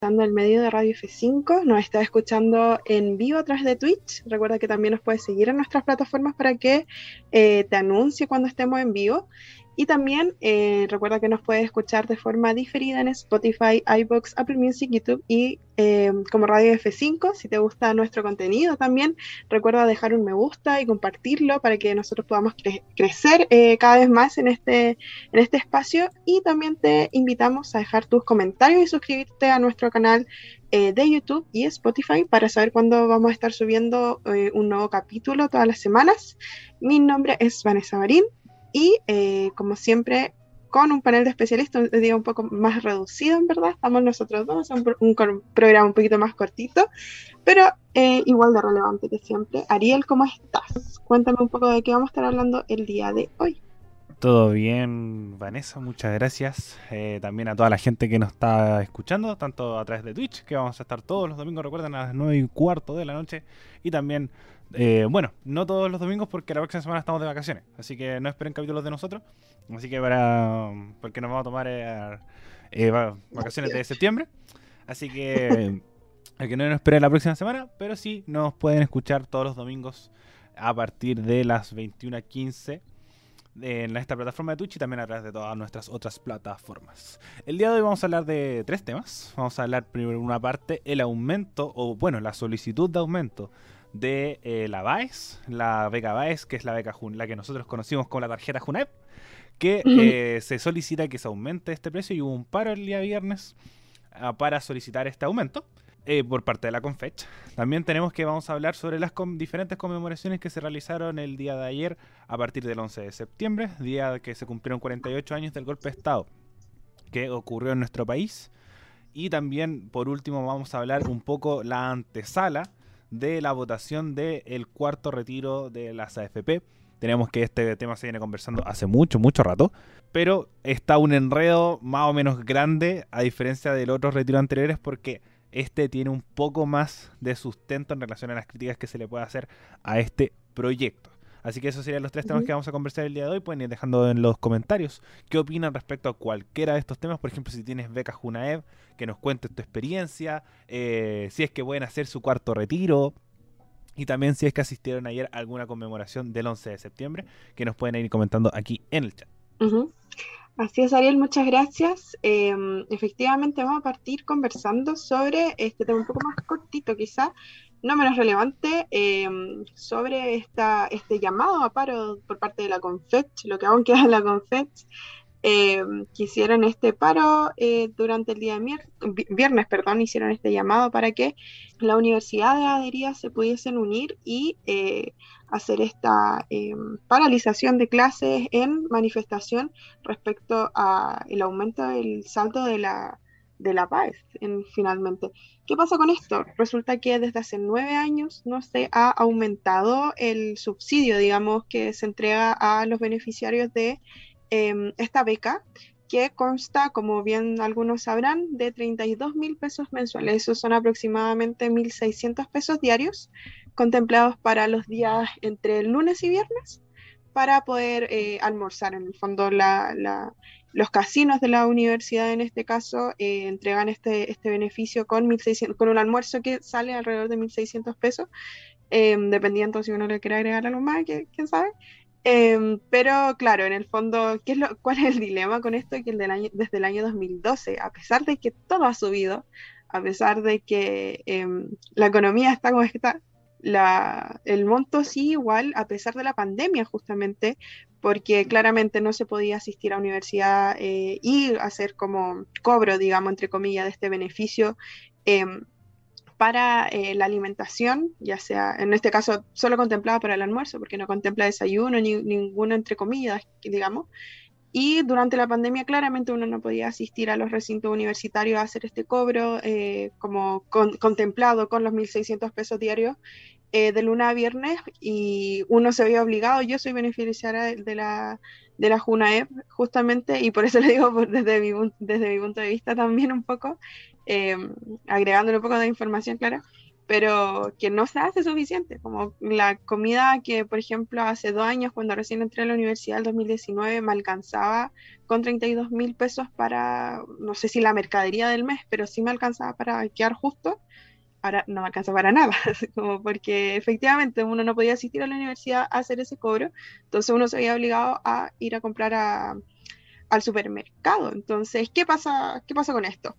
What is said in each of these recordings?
el medio de Radio F5, nos está escuchando en vivo a través de Twitch. Recuerda que también nos puedes seguir en nuestras plataformas para que eh, te anuncie cuando estemos en vivo. Y también eh, recuerda que nos puedes escuchar de forma diferida en Spotify, iBox, Apple Music, YouTube y eh, como Radio F5. Si te gusta nuestro contenido también, recuerda dejar un me gusta y compartirlo para que nosotros podamos crecer eh, cada vez más en este, en este espacio. Y también te invitamos a dejar tus comentarios y suscribirte a nuestro canal de YouTube y Spotify para saber cuándo vamos a estar subiendo un nuevo capítulo todas las semanas. Mi nombre es Vanessa Marín y eh, como siempre, con un panel de especialistas, día un poco más reducido, en verdad. Estamos nosotros dos, un, un, programa un poquito más cortito, pero eh, igual de relevante que siempre. Ariel, ¿cómo estás? Cuéntame un poco de qué vamos a estar hablando el día de hoy. Todo bien, Vanessa, muchas gracias. Eh, también a toda la gente que nos está escuchando, tanto a través de Twitch, que vamos a estar todos los domingos, recuerden, a las 9 y cuarto de la noche, y también eh, bueno, no todos los domingos porque la próxima semana estamos de vacaciones, así que no esperen capítulos de nosotros. Así que para. porque nos vamos a tomar eh, eh, vacaciones de septiembre. Así que. que no nos esperen la próxima semana, pero sí nos pueden escuchar todos los domingos a partir de las 21.15 en esta plataforma de Twitch y también a través de todas nuestras otras plataformas. El día de hoy vamos a hablar de tres temas. Vamos a hablar primero una parte, el aumento, o bueno, la solicitud de aumento de eh, la BAES, la beca BAES, que es la beca la que nosotros conocimos como la tarjeta JUNEP, que eh, se solicita que se aumente este precio y hubo un paro el día viernes ah, para solicitar este aumento. Eh, por parte de la Confech. También tenemos que vamos a hablar sobre las diferentes conmemoraciones que se realizaron el día de ayer a partir del 11 de septiembre, día que se cumplieron 48 años del golpe de Estado que ocurrió en nuestro país. Y también, por último, vamos a hablar un poco la antesala de la votación del cuarto retiro de las AFP. Tenemos que este tema se viene conversando hace mucho, mucho rato, pero está un enredo más o menos grande a diferencia de los otros retiros anteriores porque este tiene un poco más de sustento en relación a las críticas que se le puede hacer a este proyecto. Así que esos serían los tres temas que vamos a conversar el día de hoy. Pueden ir dejando en los comentarios qué opinan respecto a cualquiera de estos temas. Por ejemplo, si tienes becas Junaev, que nos cuentes tu experiencia, eh, si es que pueden hacer su cuarto retiro. Y también si es que asistieron ayer a alguna conmemoración del 11 de septiembre, que nos pueden ir comentando aquí en el chat. Así es, Ariel, muchas gracias. Em, efectivamente, vamos a partir conversando sobre este tema un poco más cortito, quizá, no menos relevante, em, sobre esta, este llamado a paro por parte de la CONFET, lo que aún queda de la CONFET, eh, que hicieron este paro eh, durante el día de viernes, perdón, hicieron este llamado para que la Universidad de Adería se pudiesen unir y eh, hacer esta em, paralización de clases en manifestación respecto al aumento del saldo de la de la paz, en, finalmente. ¿Qué pasa con esto? Resulta que desde hace nueve años no se ha aumentado el subsidio, digamos, que se entrega a los beneficiarios de em, esta beca, que consta, como bien algunos sabrán, de 32 mil pesos mensuales. Esos son aproximadamente 1.600 pesos diarios, contemplados para los días entre lunes y viernes, para poder eh, almorzar. En el fondo, la, los casinos de la universidad en este caso eh, entregan este, este beneficio con, 1600, con un almuerzo que sale alrededor de 1.600 pesos, em, dependiendo si uno le quiere agregar algo más, quién sabe. Em, pero claro, en el fondo, ¿qué es lo, ¿cuál es el dilema con esto? Que desde el año 2012, a pesar de que todo ha subido, a pesar de que em, la economía está como está, el monto sí igual, a pesar de la pandemia justamente, porque claramente no se podía asistir a universidad eh, y hacer como cobro, digamos, entre comillas, de este beneficio em, para eh, la alimentación, ya sea, en este caso, solo contemplado para el almuerzo, porque no contempla desayuno ni ninguno entre comillas, digamos. Y durante la pandemia claramente uno no podía asistir a los recintos universitarios a hacer este cobro eh, como contemplado con los 1.600 pesos diarios eh, de luna a viernes y uno se había obligado, yo soy beneficiaria de la, de la JUNAEP justamente y por eso le digo desde, mi, desde mi punto de vista también un poco, eh, agregándole un poco de información clara, pero que no se hace suficiente, como la comida que, por ejemplo, hace dos años, cuando recién entré a la universidad, el 2019, me alcanzaba con 32 mil pesos para, no sé si la mercadería del mes, pero sí me alcanzaba para quedar justo ahora no me alcanza para nada, como porque efectivamente uno no podía asistir a la universidad a hacer ese cobro, entonces uno se había obligado a ir a comprar al supermercado. Entonces, ¿qué pasa, qué pasa con esto?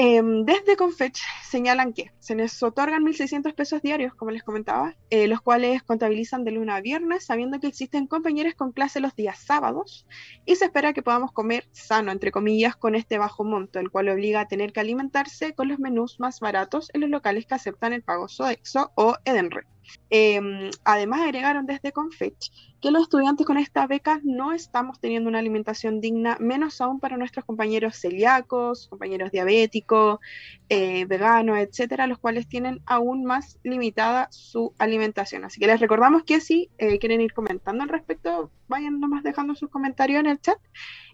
Em, desde Confech señalan que se les otorgan 1.600 pesos diarios, como les comentaba, eh, los cuales contabilizan de lunes a viernes, sabiendo que existen compañeros con clase los días sábados, y se espera que podamos comer sano, entre comillas, con este bajo monto, el cual obliga a tener que alimentarse con los menús más baratos en los locales que aceptan el pago Sodexo o Edenred. Em, además, agregaron desde Confech que los estudiantes con estas becas no estamos teniendo una alimentación digna, menos aún para nuestros compañeros celíacos, compañeros diabéticos, eh, veganos, etcétera, los cuales tienen aún más limitada su alimentación. Así que les recordamos que si eh, quieren ir comentando al respecto, vayan nomás dejando sus comentarios en el chat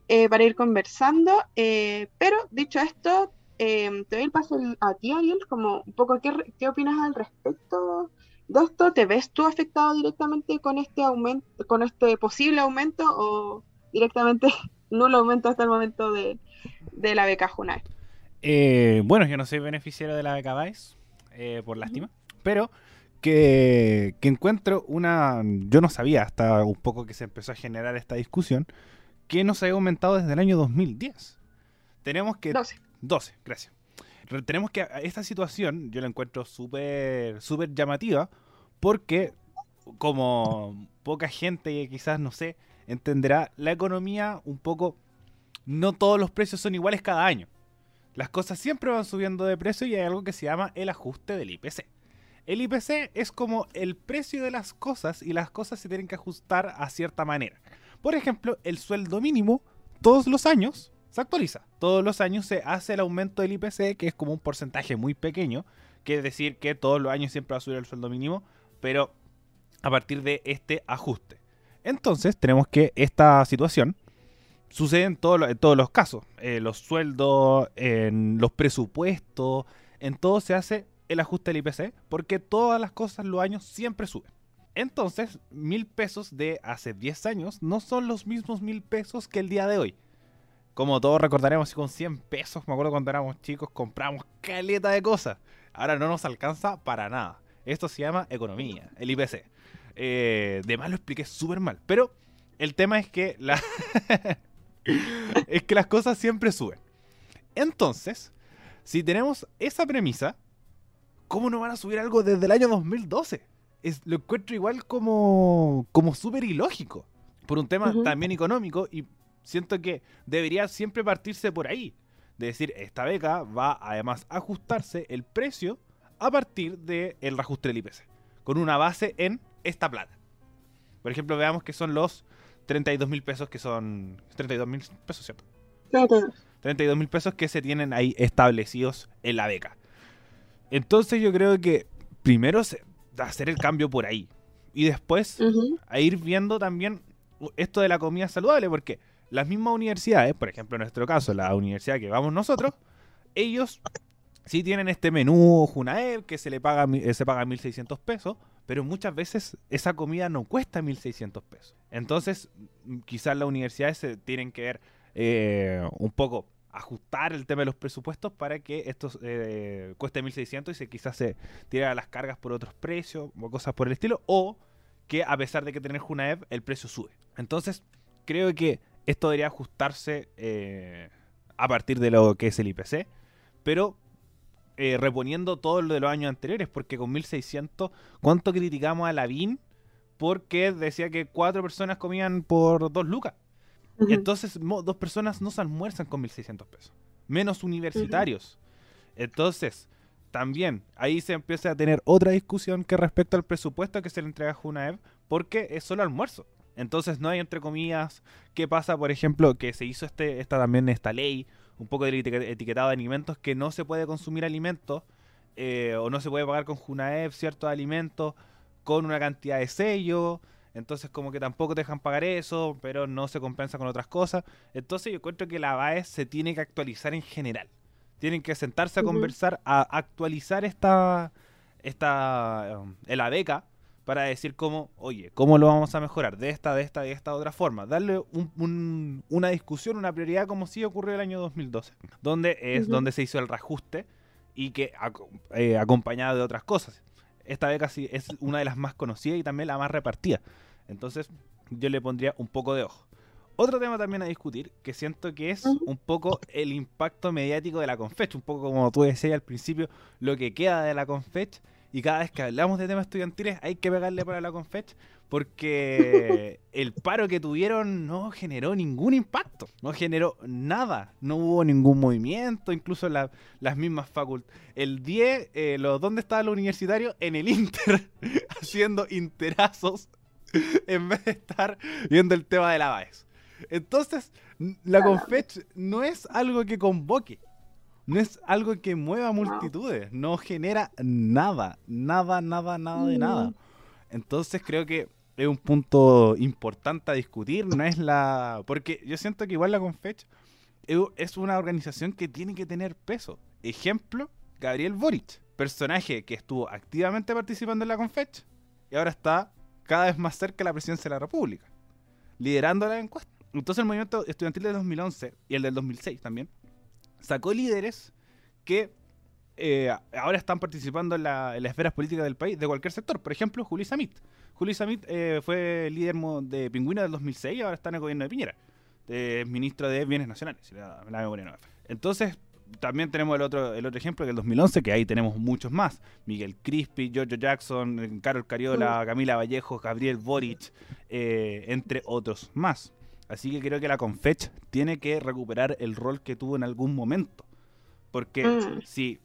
eh, para ir conversando. pero dicho esto, te doy el paso a ti, Ariel, como un poco qué opinas al respecto de esto, ¿te ves tú afectado directamente con este aumento, con este posible aumento o directamente nulo aumento hasta el momento de, la beca Junai? Eh, bueno, yo no soy beneficiario de la beca Vice, eh, por lástima, pero que, encuentro una... Yo no sabía hasta un poco que se empezó a generar esta discusión, que no se había aumentado desde el año 2010. Tenemos que... 12. 12, gracias tenemos que esta situación yo la encuentro súper súper llamativa porque como poca gente quizás no sé entenderá la economía un poco no todos los precios son iguales cada año. Las cosas siempre van subiendo de precio y hay algo que se llama el ajuste del IPC el IPC es como el precio de las cosas y las cosas se tienen que ajustar a cierta manera. Por ejemplo el sueldo mínimo todos los años se actualiza. Todos los años se hace el aumento del IPC, que es como un porcentaje muy pequeño, que es decir que todos los años siempre va a subir el sueldo mínimo, pero a partir de este ajuste. Entonces tenemos que esta situación sucede en, todos los casos. Eh, los sueldos, en los presupuestos, en todo se hace el ajuste del IPC, porque todas las cosas los años siempre suben. Entonces, mil pesos de hace 10 años no son los mismos mil pesos que el día de hoy como todos recordaremos, con 100 pesos, me acuerdo cuando éramos chicos, compramos caleta de cosas. Ahora no nos alcanza para nada. Esto se llama economía, el IPC. Eh, de más lo expliqué súper mal. Pero el tema es que la es que las cosas siempre suben. Entonces, si tenemos esa premisa, ¿cómo no van a subir algo desde el año 2012? Es, lo encuentro igual como, como súper ilógico. Por un tema también económico y siento que debería siempre partirse por ahí. De decir, esta beca va además a ajustarse el precio a partir del el reajuste del IPC. Con una base en esta plata. Por ejemplo, veamos que son los 32 mil pesos que son... 32 mil pesos, ¿cierto? 32 mil pesos que se tienen ahí establecidos en la beca. Entonces yo creo que primero hacer el cambio por ahí. Y después a ir viendo también esto de la comida saludable, porque las mismas universidades, por ejemplo en nuestro caso, la universidad que vamos nosotros, ellos sí tienen este menú Junaev que se le paga, eh, se paga 1.600 pesos, pero muchas veces esa comida no cuesta 1.600 pesos. Entonces, mm, quizás las universidades se tienen que ver eh, un poco ajustar el tema de los presupuestos para que esto eh, cueste 1.600 y se quizás se tire a las cargas por otros precios o cosas por el estilo, o que a pesar de que tener Junaev, el precio sube. Entonces, creo que esto debería ajustarse eh, a partir de lo que es el IPC, pero eh, reponiendo todo lo de los años anteriores, porque con 1600, ¿cuánto criticamos a Lavín? Porque decía que cuatro personas comían por dos lucas. Entonces, dos personas no se almuerzan con 1600 pesos, menos universitarios. Entonces, también ahí se empieza a tener otra discusión que respecto al presupuesto que se le entrega a Junaev, porque es solo almuerzo. Entonces no hay entre comillas qué pasa, por ejemplo, que se hizo este, esta también esta ley, un poco del etiquetado de alimentos, que no se puede consumir alimentos eh, o no se puede pagar con Junaev ciertos alimentos con una cantidad de sello. Entonces como que tampoco te dejan pagar eso, pero no se compensa con otras cosas. Entonces yo encuentro que la BAE se tiene que actualizar en general. Tienen que sentarse a conversar, a actualizar esta, esta, um, la beca para decir cómo, oye, ¿cómo lo vamos a mejorar? De esta, de esta, de esta otra forma. Darle una discusión, una prioridad como sí ocurrió el año 2012, donde es donde se hizo el reajuste y que eh, acompañado de otras cosas. Esta beca sí es una de las más conocidas y también la más repartida. Entonces yo le pondría un poco de ojo. Otro tema también a discutir, que siento que es un poco el impacto mediático de la Confech, un poco como tú decías al principio, lo que queda de la Confech, y cada vez que hablamos de temas estudiantiles hay que pegarle para la Confech, porque el paro que tuvieron no generó ningún impacto, no generó nada, no hubo ningún movimiento, incluso las mismas facultades. El 10, eh, los, ¿dónde estaba el universitario? En el Inter, haciendo interazos, en vez de estar viendo el tema de la BAES. Entonces, la Confech no es algo que convoque, no es algo que mueva multitudes, no genera nada, nada, nada, nada de nada. Entonces creo que es un punto importante a discutir, no es la... Porque yo siento que igual la Confech es una organización que tiene que tener peso. Ejemplo, Gabriel Boric, personaje que estuvo activamente participando en la Confech y ahora está cada vez más cerca de la presidencia de la República, liderando la encuesta. Entonces el movimiento estudiantil del 2011 y el del 2006 también sacó líderes que eh, ahora están participando en, las esferas políticas del país de cualquier sector. Por ejemplo, Juli Samit. Juli Samit eh, fue líder de Pingüino del 2006 y ahora está en el gobierno de Piñera. Es ministro de Bienes Nacionales, la, memoria Entonces, también tenemos el otro, el otro ejemplo, que el 2011, que ahí tenemos muchos más. Miguel Crispi, Giorgio Jackson, Carol Cariola. Camila Vallejo, Gabriel Boric, eh, entre otros más. Así que creo que la Confech tiene que recuperar el rol que tuvo en algún momento. Porque mm. si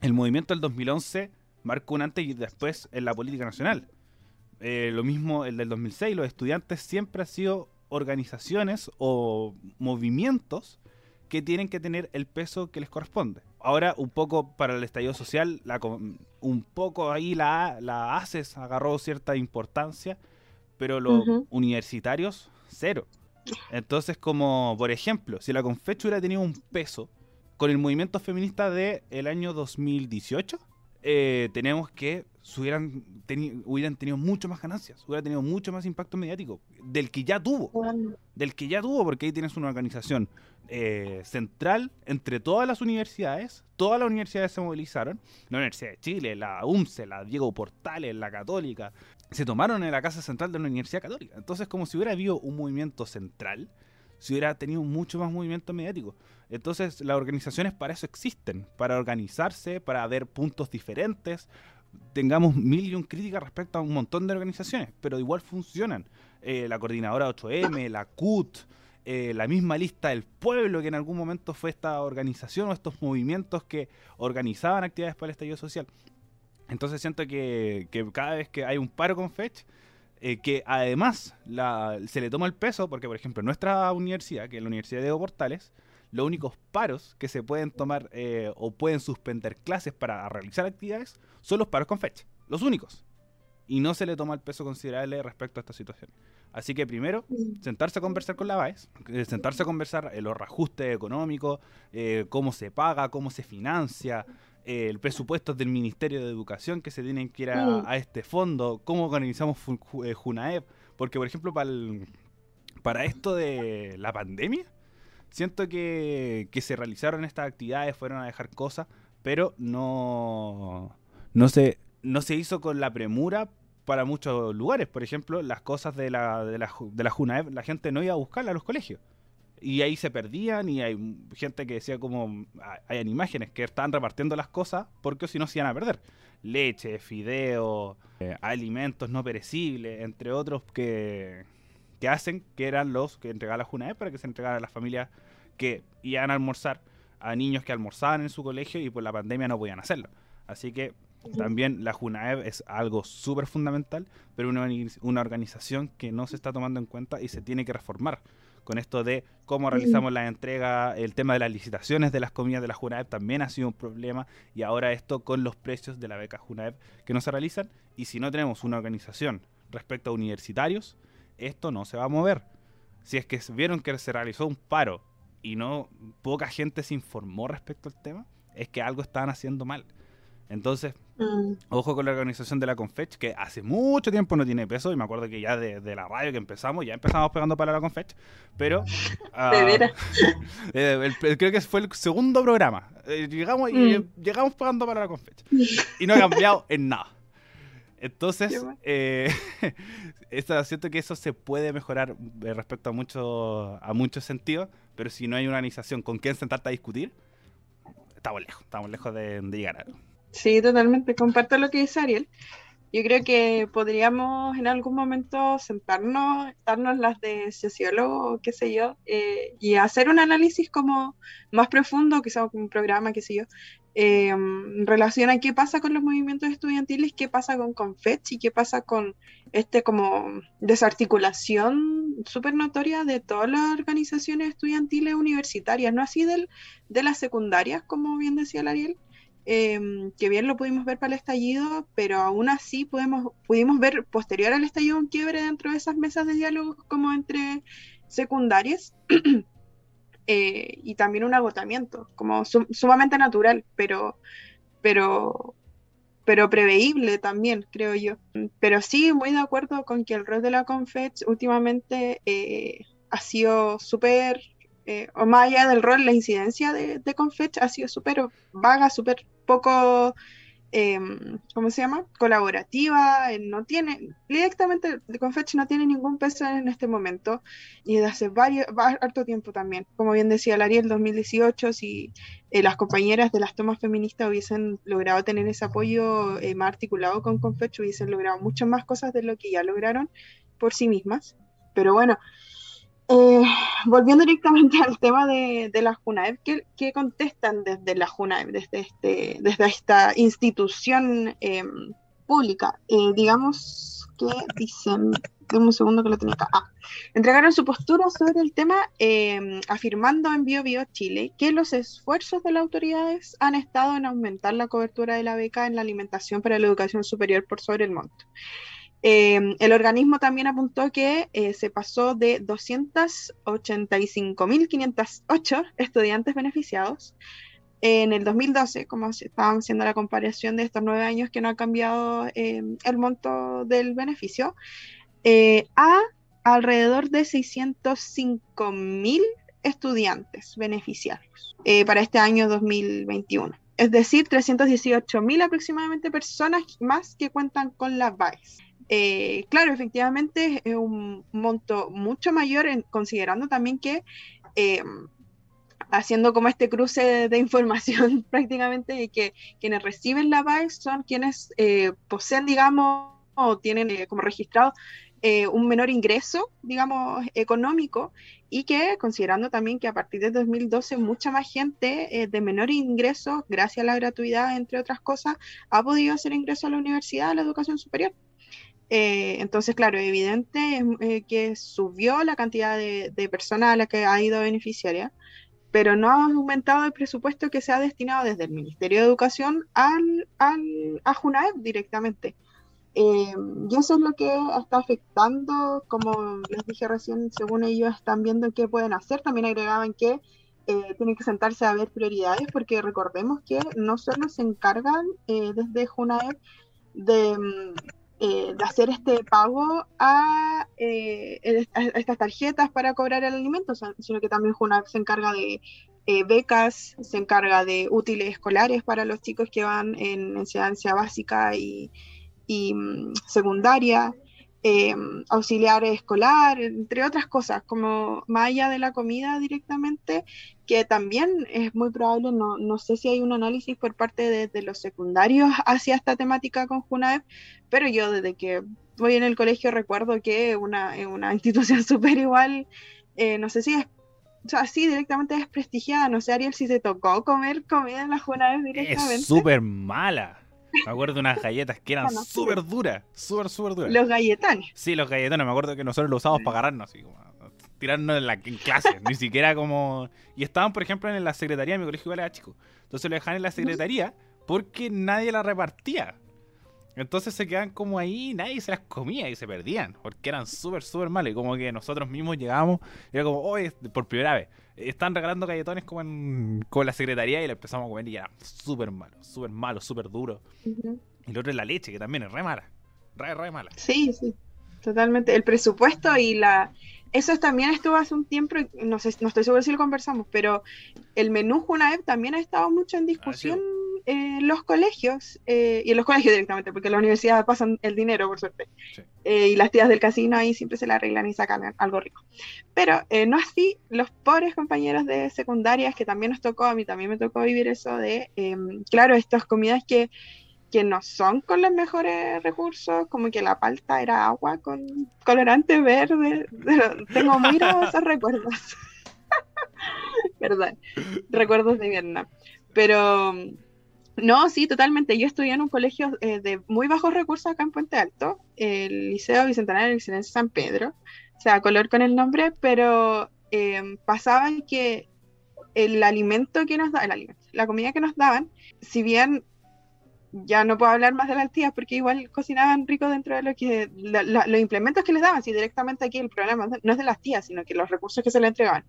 el movimiento del 2011 marcó un antes y después en la política nacional. Eh, lo mismo el del 2006, los estudiantes siempre han sido organizaciones o movimientos que tienen que tener el peso que les corresponde. Ahora, un poco para el estallido social, la, un poco ahí la, la ACES agarró cierta importancia, pero los universitarios, cero. Entonces, como por ejemplo, si la Confech hubiera tenido un peso con el movimiento feminista del el año 2018, eh, tenemos que hubieran, hubieran tenido mucho más ganancias, hubiera tenido mucho más impacto mediático del que ya tuvo. Del que ya tuvo, porque ahí tienes una organización eh, central entre todas las universidades. Todas las universidades se movilizaron. La Universidad de Chile, la UMCE, la Diego Portales, la Católica, se tomaron en la Casa Central de la Universidad Católica. Entonces, como si hubiera habido un movimiento central, si hubiera tenido mucho más movimiento mediático. Entonces, las organizaciones para eso existen, para organizarse, para ver puntos diferentes. Tengamos mil y un críticas respecto a un montón de organizaciones, pero igual funcionan. Eh, la coordinadora 8M, la CUT, eh, la misma lista del pueblo que en algún momento fue esta organización o estos movimientos que organizaban actividades para el estallido social. Entonces siento que, cada vez que hay un paro con Fetch, eh, que además se le toma el peso, porque por ejemplo nuestra universidad, que es la Universidad de Portales, los únicos paros que se pueden tomar eh, o pueden suspender clases para realizar actividades son los paros con fecha. Los únicos. Y no se le toma el peso considerable respecto a esta situación. Así que primero, sentarse a conversar con la BAES, eh, sentarse a conversar los reajustes económicos, cómo se paga, cómo se financia, el presupuesto del Ministerio de Educación que se tienen que ir a, este fondo, cómo organizamos eh, Junaep, porque por ejemplo para, para esto de la pandemia, siento que, que, se realizaron estas actividades, fueron a dejar cosas, pero no, no, se, no se hizo con la premura para muchos lugares. Por ejemplo, las cosas de la, de la, de la Junaep, la gente no iba a buscarla a los colegios y ahí se perdían y hay gente que decía como hay imágenes que estaban repartiendo las cosas porque si no se iban a perder leche, fideo, eh, alimentos no perecibles, entre otros que, que hacen que eran los que entregaba la Junaed para que se entregara a las familias que iban a almorzar a niños que almorzaban en su colegio y por la pandemia no podían hacerlo. Así que también la Junaev es algo súper fundamental, pero una, una organización que no se está tomando en cuenta y se tiene que reformar con esto de cómo realizamos la entrega, el tema de las licitaciones de las comidas de la Junaev también ha sido un problema y ahora esto con los precios de la beca Junaev que no se realizan. Y si no tenemos una organización respecto a universitarios, esto no se va a mover. Si es que vieron que se realizó un paro y no poca gente se informó respecto al tema, es que algo estaban haciendo mal. Entonces, mm. ojo con la organización de la Confech, que hace mucho tiempo no tiene peso, y me acuerdo que ya de, la radio que empezamos, ya empezamos pegando para la Confech, pero... de uh, creo que fue el segundo programa. Eh, llegamos, y, mm. llegamos pegando para la Confech. Y no ha cambiado en nada. Entonces, eh, siento que eso se puede mejorar eh, respecto a muchos a muchos sentidos, pero si no hay una organización con quien sentarte a discutir, estamos lejos, estamos lejos de, de llegar a algo. Sí, totalmente. Comparto lo que dice Ariel. Yo creo que podríamos en algún momento sentarnos, darnos las de sociólogo, qué sé yo, eh, y hacer un análisis como más profundo, quizás un programa, qué sé yo, eh, en relación a qué pasa con los movimientos estudiantiles, qué pasa con Confech y qué pasa con este como desarticulación súper notoria de todas las organizaciones estudiantiles universitarias, no así del, de las secundarias, como bien decía Ariel, Em, que bien lo pudimos ver para el estallido, pero aún así pudimos, pudimos ver posterior al estallido un quiebre dentro de esas mesas de diálogo como entre secundarias eh, y también un agotamiento, como sumamente natural, pero, pero, pero preveíble también, creo yo. Pero sí, muy de acuerdo con que el rol de la Confech últimamente eh, ha sido súper eh, o más allá del rol, la incidencia de, de ha sido súper vaga, súper poco, em, ¿cómo se llama? Colaborativa, eh, no tiene, directamente Confech no tiene ningún peso en este momento y desde hace varios, harto tiempo también. Como bien decía Ariel, 2018, si eh, las compañeras de las tomas feministas hubiesen logrado tener ese apoyo más articulado con Confech, hubiesen logrado muchas más cosas de lo que ya lograron por sí mismas. Pero bueno, eh, volviendo directamente al tema de, la JUNAEB, ¿qué, contestan desde la JUNAEB, desde, este, desde esta institución em, pública? Eh, digamos que dicen, un segundo que lo tenía acá. Ah, entregaron su postura sobre el tema em, afirmando en Bio Bio Chile que los esfuerzos de las autoridades han estado en aumentar la cobertura de la beca en la alimentación para la educación superior por sobre el monto. Em, el organismo también apuntó que eh, se pasó de 285.508 estudiantes beneficiados en el 2012, como estaban haciendo la comparación de estos nueve años que no ha cambiado em, el monto del beneficio, eh, a alrededor de 605.000 estudiantes beneficiarios eh, para este año 2021. Es decir, 318.000 aproximadamente personas más que cuentan con la BAES. Eh, claro, efectivamente es un monto mucho mayor, considerando también que eh, haciendo como este cruce de información prácticamente, que quienes reciben la BAE son quienes eh, poseen, digamos, o tienen como registrado un menor ingreso, digamos, económico, y que considerando también que a partir de 2012 mucha más gente de menor ingreso, gracias a la gratuidad, entre otras cosas, ha podido hacer ingreso a la universidad, a la educación superior. Eh, entonces, claro, evidente eh, que subió la cantidad de, personas a las que ha ido beneficiaria, pero no ha aumentado el presupuesto que se ha destinado desde el Ministerio de Educación al, al a JUNAEP directamente. Eh, y eso es lo que está afectando, como les dije recién, según ellos están viendo qué pueden hacer. También agregaban que tienen que sentarse a ver prioridades, porque recordemos que no solo se encargan desde JUNAEP de, mm, eh, de hacer este pago eh, a, estas tarjetas para cobrar el alimento, sino que también Junap se encarga de eh, becas, se encarga de útiles escolares para los chicos que van en enseñanza básica y, y mm, secundaria, eh, auxiliar escolar, entre otras cosas, como más allá de la comida directamente, que también es muy probable, no, no sé si hay un análisis por parte de, los secundarios hacia esta temática con Junaep, pero yo desde que voy en el colegio recuerdo que una, una institución súper igual, eh, no sé si es o sea, sí, directamente desprestigiada. No sé, Ariel, si se tocó comer comida en la Junaep directamente. Es súper mala. Me acuerdo de unas galletas que eran súper duras, súper, súper duras. Los galletones. Sí, los galletones. Me acuerdo que nosotros los usábamos para agarrarnos, así como tirarnos en, la, en clase. ni siquiera como. Y estaban, por ejemplo, en la secretaría. Mi colegio igual era chico. Entonces lo dejaban en la secretaría porque nadie la repartía. Entonces se quedan como ahí, nadie se las comía y se perdían, porque eran súper, súper malos. Y como que nosotros mismos llegábamos, y era como, hoy por primera vez, están regalando galletones como en con la secretaría y le empezamos a comer y eran súper malos, súper malos, súper duros. Y lo otro es la leche, que también es re mala, re, re mala. Sí, sí, totalmente. El presupuesto y la... Eso también estuvo hace un tiempo, no sé, no estoy seguro si lo vez, pero el menú Junaep también ha estado mucho en discusión en los colegios, eh, y en los colegios directamente, porque la universidad pasan el dinero, por suerte. Eh, y las tías del casino ahí siempre se la arreglan y sacan algo rico. Pero eh, no así los pobres compañeros de secundarias, que también nos tocó, a mí también me tocó vivir eso de, em, claro, estas comidas que, que no son con los mejores recursos, como que la palta era agua con colorante verde. Tengo muy esos recuerdos. Perdón, recuerdos de Vietnam. Pero no, sí, totalmente. Yo estudié en un colegio eh, de muy bajos recursos acá en Puente Alto, el Liceo Bicentenario de Excelencia San Pedro, o sea, color con el nombre, pero eh, pasaba que el alimento que nos daban, la comida que nos daban, si bien ya no puedo hablar más de las tías porque igual cocinaban rico dentro de lo que los implementos que les daban, si directamente aquí el problema no es de las tías, sino que los recursos que se le entregaban.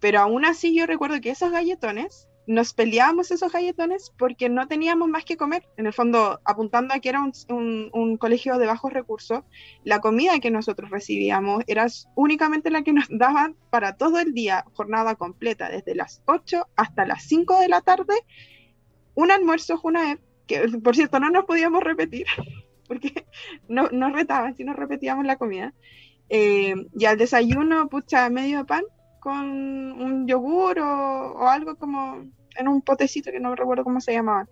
Pero aún así yo recuerdo que esos galletones nos peleábamos esos galletones porque no teníamos más que comer. En el fondo, apuntando a que era un, colegio de bajos recursos, la comida que nosotros recibíamos era únicamente la que nos daban para todo el día, jornada completa, desde las 8 hasta las 5 de la tarde, un almuerzo Junaep, que por cierto no nos podíamos repetir, porque no, nos retaban si nos repetíamos la comida. Eh, y al desayuno, pucha, medio pan con un yogur o, algo como en un potecito que no recuerdo cómo se llamaban.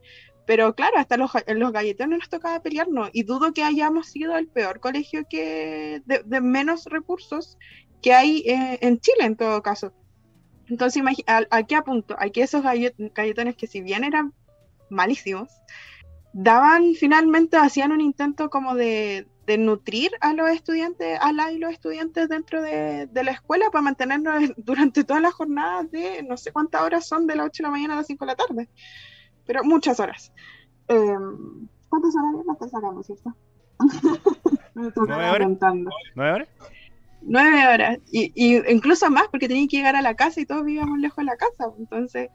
Pero claro, hasta los, los galletones nos tocaba pelearnos y dudo que hayamos sido el peor colegio que de, menos recursos que hay eh, en Chile en todo caso. Entonces, ¿a, qué apunto? A esos galletones que si bien eran malísimos, daban finalmente, hacían un intento como de, de nutrir a los estudiantes, a la y los estudiantes dentro de, la escuela para mantenernos durante todas las jornadas de no sé cuántas horas son de las 8 de la mañana a las 5 de la tarde, pero muchas horas. Em, ¿Cuántas horas las sacamos, cierto? ¿Nueve horas? ¿Nueve horas? Nueve horas, y, y incluso más porque tenía que llegar a la casa y todos vivíamos lejos de la casa, entonces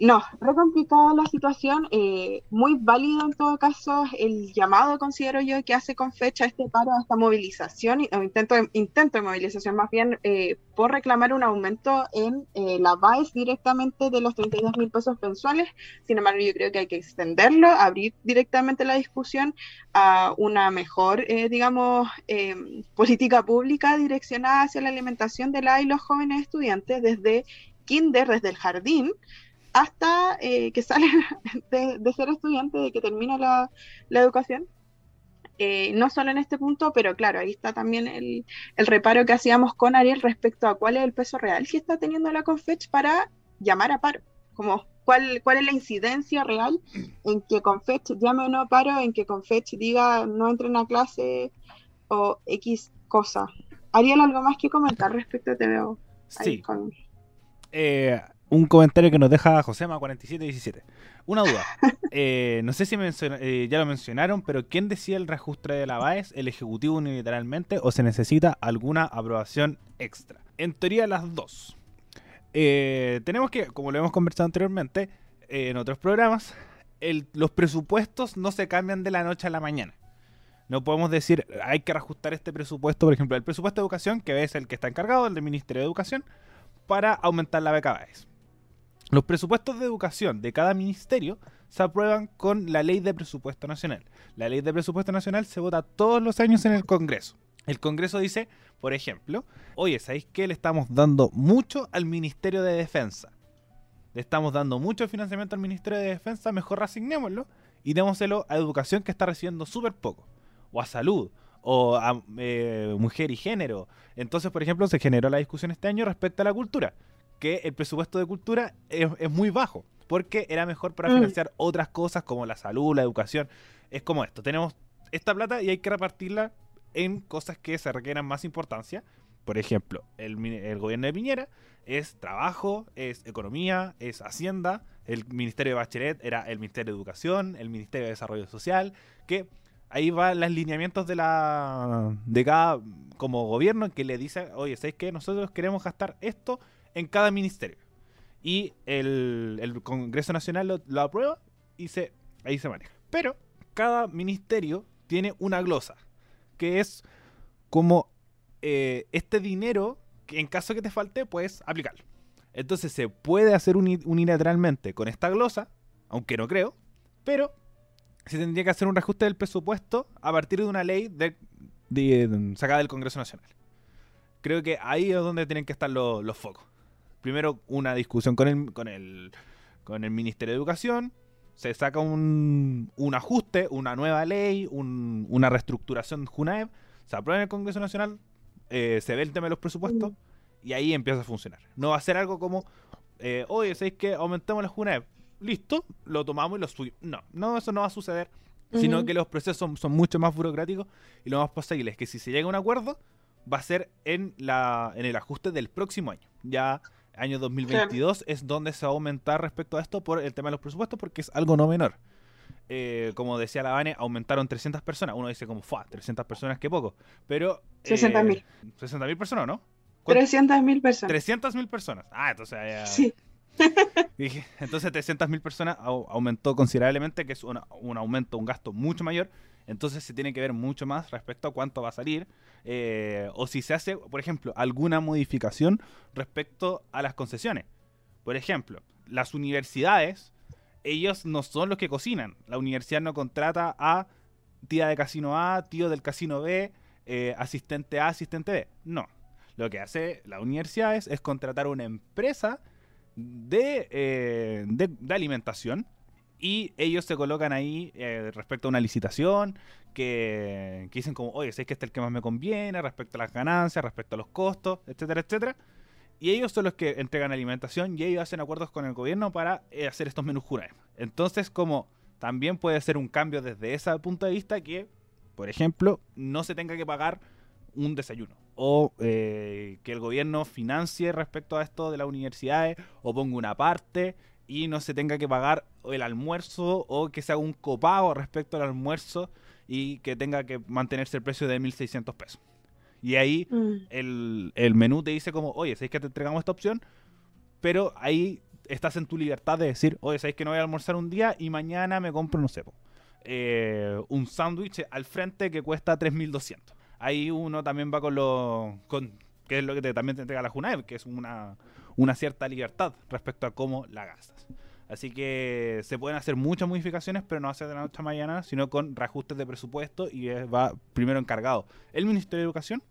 no, re complicada la situación, eh, muy válido en todo caso el llamado, considero yo, que hace con fecha este paro, esta movilización, o intento de, intento de movilización más bien, eh, por reclamar un aumento en eh, la BAES directamente de los 32 mil pesos mensuales. Sin embargo, yo creo que hay que extenderlo, abrir directamente la discusión a una mejor, digamos, política pública direccionada hacia la alimentación de la y los jóvenes estudiantes desde kinder, desde el jardín, hasta eh, que sale de, ser estudiante, de que termina la, educación. Eh, no solo en este punto, pero claro, ahí está también el, reparo que hacíamos con Ariel respecto a cuál es el peso real que está teniendo la Confech para llamar a paro, como cuál, cuál es la incidencia real en que Confech llame o no a paro, en que Confech diga no entren a clase o X cosa. Ariel, ¿algo más que comentar respecto a TVO? Sí. Eh, un comentario que nos deja Josema4717. Una duda. Eh, no sé si eh, ya lo mencionaron, pero ¿quién decía el reajuste de la BAES? ¿El Ejecutivo unilateralmente o se necesita alguna aprobación extra? En teoría, las dos. Eh, tenemos que, como lo hemos conversado anteriormente en otros programas, los presupuestos no se cambian de la noche a la mañana. No podemos decir, hay que reajustar este presupuesto, por ejemplo, el presupuesto de educación, que es el que está encargado, el del Ministerio de Educación, para aumentar la beca BAES. Los presupuestos de educación de cada ministerio se aprueban con la ley de presupuesto nacional. La ley de presupuesto nacional se vota todos los años en el Congreso. El Congreso dice, por ejemplo, oye, ¿sabéis que le estamos dando mucho al Ministerio de Defensa? Le estamos dando mucho financiamiento al Ministerio de Defensa, mejor reasignémoslo y démoselo a educación que está recibiendo súper poco. O a salud, o a eh, mujer y género. Entonces, por ejemplo, se generó la discusión este año respecto a la cultura que el presupuesto de cultura es, muy bajo, porque era mejor para mm. financiar otras cosas como la salud, la educación. Es como esto, tenemos esta plata y hay que repartirla en cosas que se requieran más importancia, Por ejemplo, el, el gobierno de Piñera es trabajo, es economía, es hacienda, el Ministerio de Bachelet era el Ministerio de Educación, el Ministerio de Desarrollo Social, que ahí van los lineamientos de la de cada como gobierno que le dice, oye, ¿sabéis que nosotros queremos gastar esto en cada ministerio? Y el, Congreso Nacional lo, aprueba y se, ahí se maneja. Pero cada ministerio tiene una glosa, que es como eh, este dinero que en caso que te falte puedes aplicarlo. Entonces se puede hacer unilateralmente con esta glosa, aunque no creo, pero se tendría que hacer un reajuste del presupuesto a partir de una ley de, sacada del Congreso Nacional. Creo que ahí es donde tienen que estar los, focos. Primero, una discusión con el, con el, con el Ministerio de Educación, se saca un, un ajuste, una nueva ley, una reestructuración de JUNAEB, se aprueba en el Congreso Nacional, eh, se ve el tema de los presupuestos y ahí empieza a funcionar. No va a ser algo como, eh, oye, ¿sabéis que aumentamos la JUNAEB? listo, lo tomamos y lo subimos. No, no, eso no va a suceder. Sino que los procesos son, mucho más burocráticos y lo más posible es que si se llega a un acuerdo, va a ser en, la, en el ajuste del próximo año. Ya año 2022 es donde se va a aumentar respecto a esto por el tema de los presupuestos porque es algo no menor. Eh, como decía la Vane, aumentaron 300 personas. Uno dice como, fue 300 personas, qué poco. Pero... 60.000. Eh, 60.000 personas, ¿no? 300.000 personas. 300.000 personas. Ah, entonces... Ya... Sí. entonces 300.000 personas aumentó considerablemente, que es un, aumento, un gasto mucho mayor. Entonces se tiene que ver mucho más respecto a cuánto va a salir. Eh, o si se hace, por ejemplo, alguna modificación respecto a las concesiones. Por ejemplo, las universidades, ellos no son los que cocinan. La universidad no contrata a tía de casino A, tío del casino B, eh, asistente A, asistente B. No. Lo que hace la universidad es, contratar una empresa eh, de, de, alimentación y ellos se colocan ahí eh, respecto a una licitación que, dicen como, oye, sé que este es el que más me conviene respecto a las ganancias, respecto a los costos, etcétera, etcétera. Y ellos son los que entregan alimentación y ellos hacen acuerdos con el gobierno para eh, hacer estos menús jurados. Entonces, como también puede ser un cambio desde ese punto de vista que, por ejemplo, no se tenga que pagar un desayuno o eh, que el gobierno financie respecto a esto de las universidades o ponga una parte y no se tenga que pagar el almuerzo o que se haga un copago respecto al almuerzo y que tenga que mantenerse el precio de 1.600 pesos. Y ahí mm. el, el, menú te dice como, oye, ¿sabéis que te entregamos esta opción? Pero ahí estás en tu libertad de decir, oye, ¿sabéis que no voy a almorzar un día y mañana me compro, no sé, eh, un sándwich al frente que cuesta 3.200? ahí uno también va con lo. Con, que es lo que te, también te entrega la Junaev, que es una, una cierta libertad respecto a cómo la gastas. Así que se pueden hacer muchas modificaciones, pero no hacer de la noche a mañana, sino con reajustes de presupuesto y va primero encargado el Ministerio de Educación,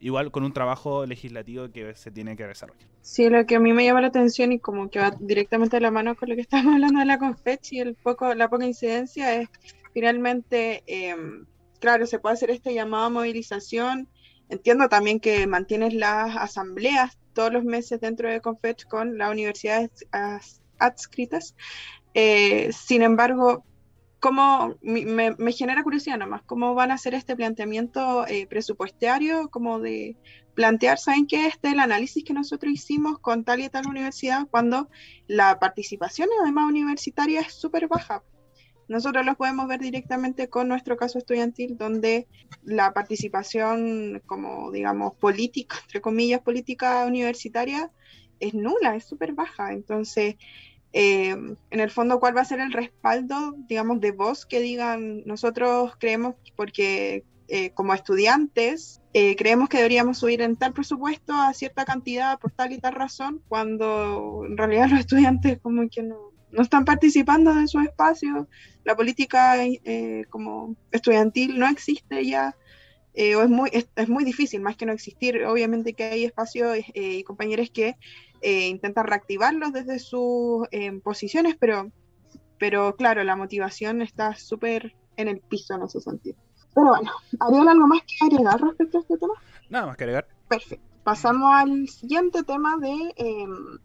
igual con un trabajo legislativo que se tiene que desarrollar. Sí, lo que a mí me llama la atención y como que va directamente de la mano con lo que estamos hablando de la CONFECH y el poco, la poca incidencia es finalmente em, claro, se puede hacer este llamado a movilización. Entiendo también que mantienes las asambleas todos los meses dentro de Confetch con las universidades adscritas. Eh, sin embargo, ¿cómo, me, genera curiosidad nomás, ¿cómo van a hacer este planteamiento eh, presupuestario? Como de plantear, ¿saben qué? Este es el análisis que nosotros hicimos con tal y tal universidad cuando la participación además universitaria es súper baja. Nosotros los podemos ver directamente con nuestro caso estudiantil, donde la participación, como digamos, política, entre comillas, política universitaria, es nula, es súper baja. Entonces, eh, en el fondo, ¿cuál va a ser el respaldo, digamos, de voz que digan, nosotros creemos, porque eh, como estudiantes, eh, creemos que deberíamos subir en tal presupuesto a cierta cantidad por tal y tal razón, cuando en realidad los estudiantes como que no, no están participando en su espacio, la política eh, como estudiantil no existe ya, eh, o es muy, es, muy difícil, más que no existir. Obviamente que hay espacios eh, y compañeros que intentan reactivarlos desde sus posiciones, pero, pero claro, la motivación está súper en el piso en ese sentido. Pero bueno, ¿habría algo más que agregar respecto a este tema? Nada más que agregar. Perfecto. Pasamos al siguiente tema de em,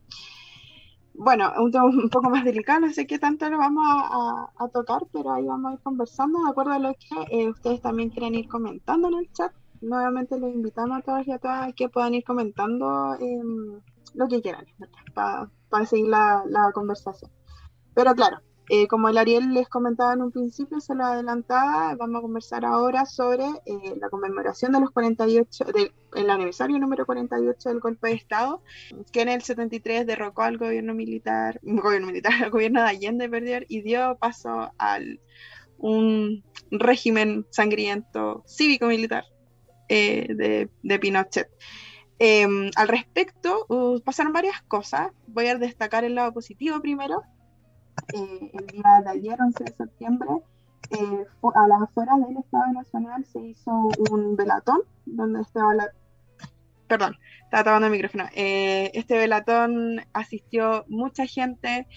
bueno, un tema un poco más delicado, no sé qué tanto lo vamos a, tocar, pero ahí vamos a ir conversando de acuerdo a lo que eh, ustedes también quieren ir comentando en el chat. nuevamente los invitamos a todos y a todas que puedan ir comentando em, lo que quieran, para seguir la, la conversación. Pero claro, eh, como el Ariel les comentaba en un principio, se lo adelantaba, vamos a conversar ahora sobre eh, la conmemoración de los 48, del aniversario número 48 del golpe de Estado, que en el 73 derrocó al gobierno militar, gobierno militar, al gobierno de Allende, perder, y dio paso a un régimen sangriento cívico-militar eh, de, de, Pinochet. Al respecto, uh, pasaron varias cosas. Voy a destacar el lado positivo primero, eh, el día de ayer, 11 de septiembre, eh, a las afueras del Estado Nacional se hizo un velatón donde estaba la... Perdón, estaba tapando el micrófono. Eh, este velatón asistió mucha gente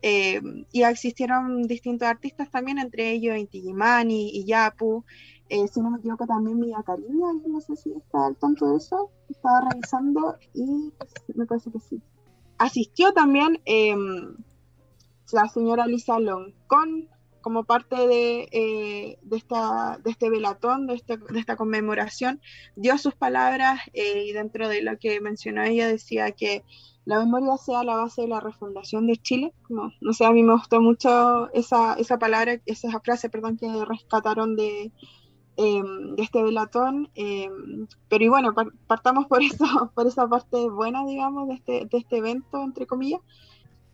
y asistieron distintos artistas también, entre ellos Inti Gimani y Yapu. si no me equivoco, también Mía Cariño, no sé si está al tanto de eso, estaba revisando y me parece que sí. Asistió también la señora Lisa Loncón como parte de, eh, de, esta, de este velatón, de, este, de esta conmemoración, dio sus palabras eh, y dentro de lo que mencionó ella decía que la memoria sea la base de la refundación de Chile. Como, no sé, a mí me gustó mucho esa, esa palabra, esa frase, perdón, que rescataron de, em, de este velatón. Em, pero y bueno, partamos por, eso, por esa parte buena, digamos, de este, de este evento, entre comillas.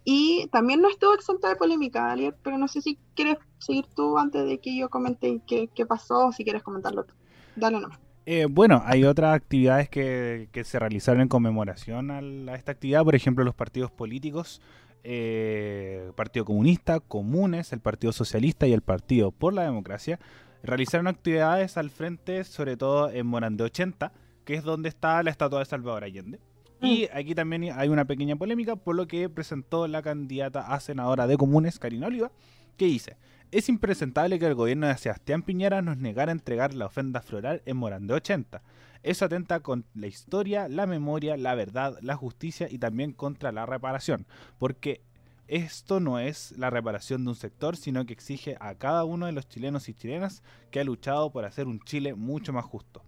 Y también no estuvo exenta de polémica, Alier, pero no sé si quieres seguir tú antes de que yo comente qué, pasó o si quieres comentarlo tú. Dale nomás. Eh, bueno, hay otras actividades que, que, se realizaron en conmemoración a, esta actividad, por ejemplo, los partidos políticos, eh, Partido Comunista, Comunes, el Partido Socialista y el Partido por la Democracia, realizaron actividades al frente, sobre todo en Morandé 80, que es donde está la estatua de Salvador Allende. Y aquí también hay una pequeña polémica por lo que presentó la candidata a senadora de comunes, Karina Oliva, que dice, es impresentable que el gobierno de Sebastián Piñera nos negara a entregar la ofrenda floral en Morán de 80. Eso atenta con la historia, la memoria, la verdad, la justicia y también contra la reparación, porque esto no es la reparación de un sector, sino que exige a cada uno de los chilenos y chilenas que ha luchado por hacer un Chile mucho más justo.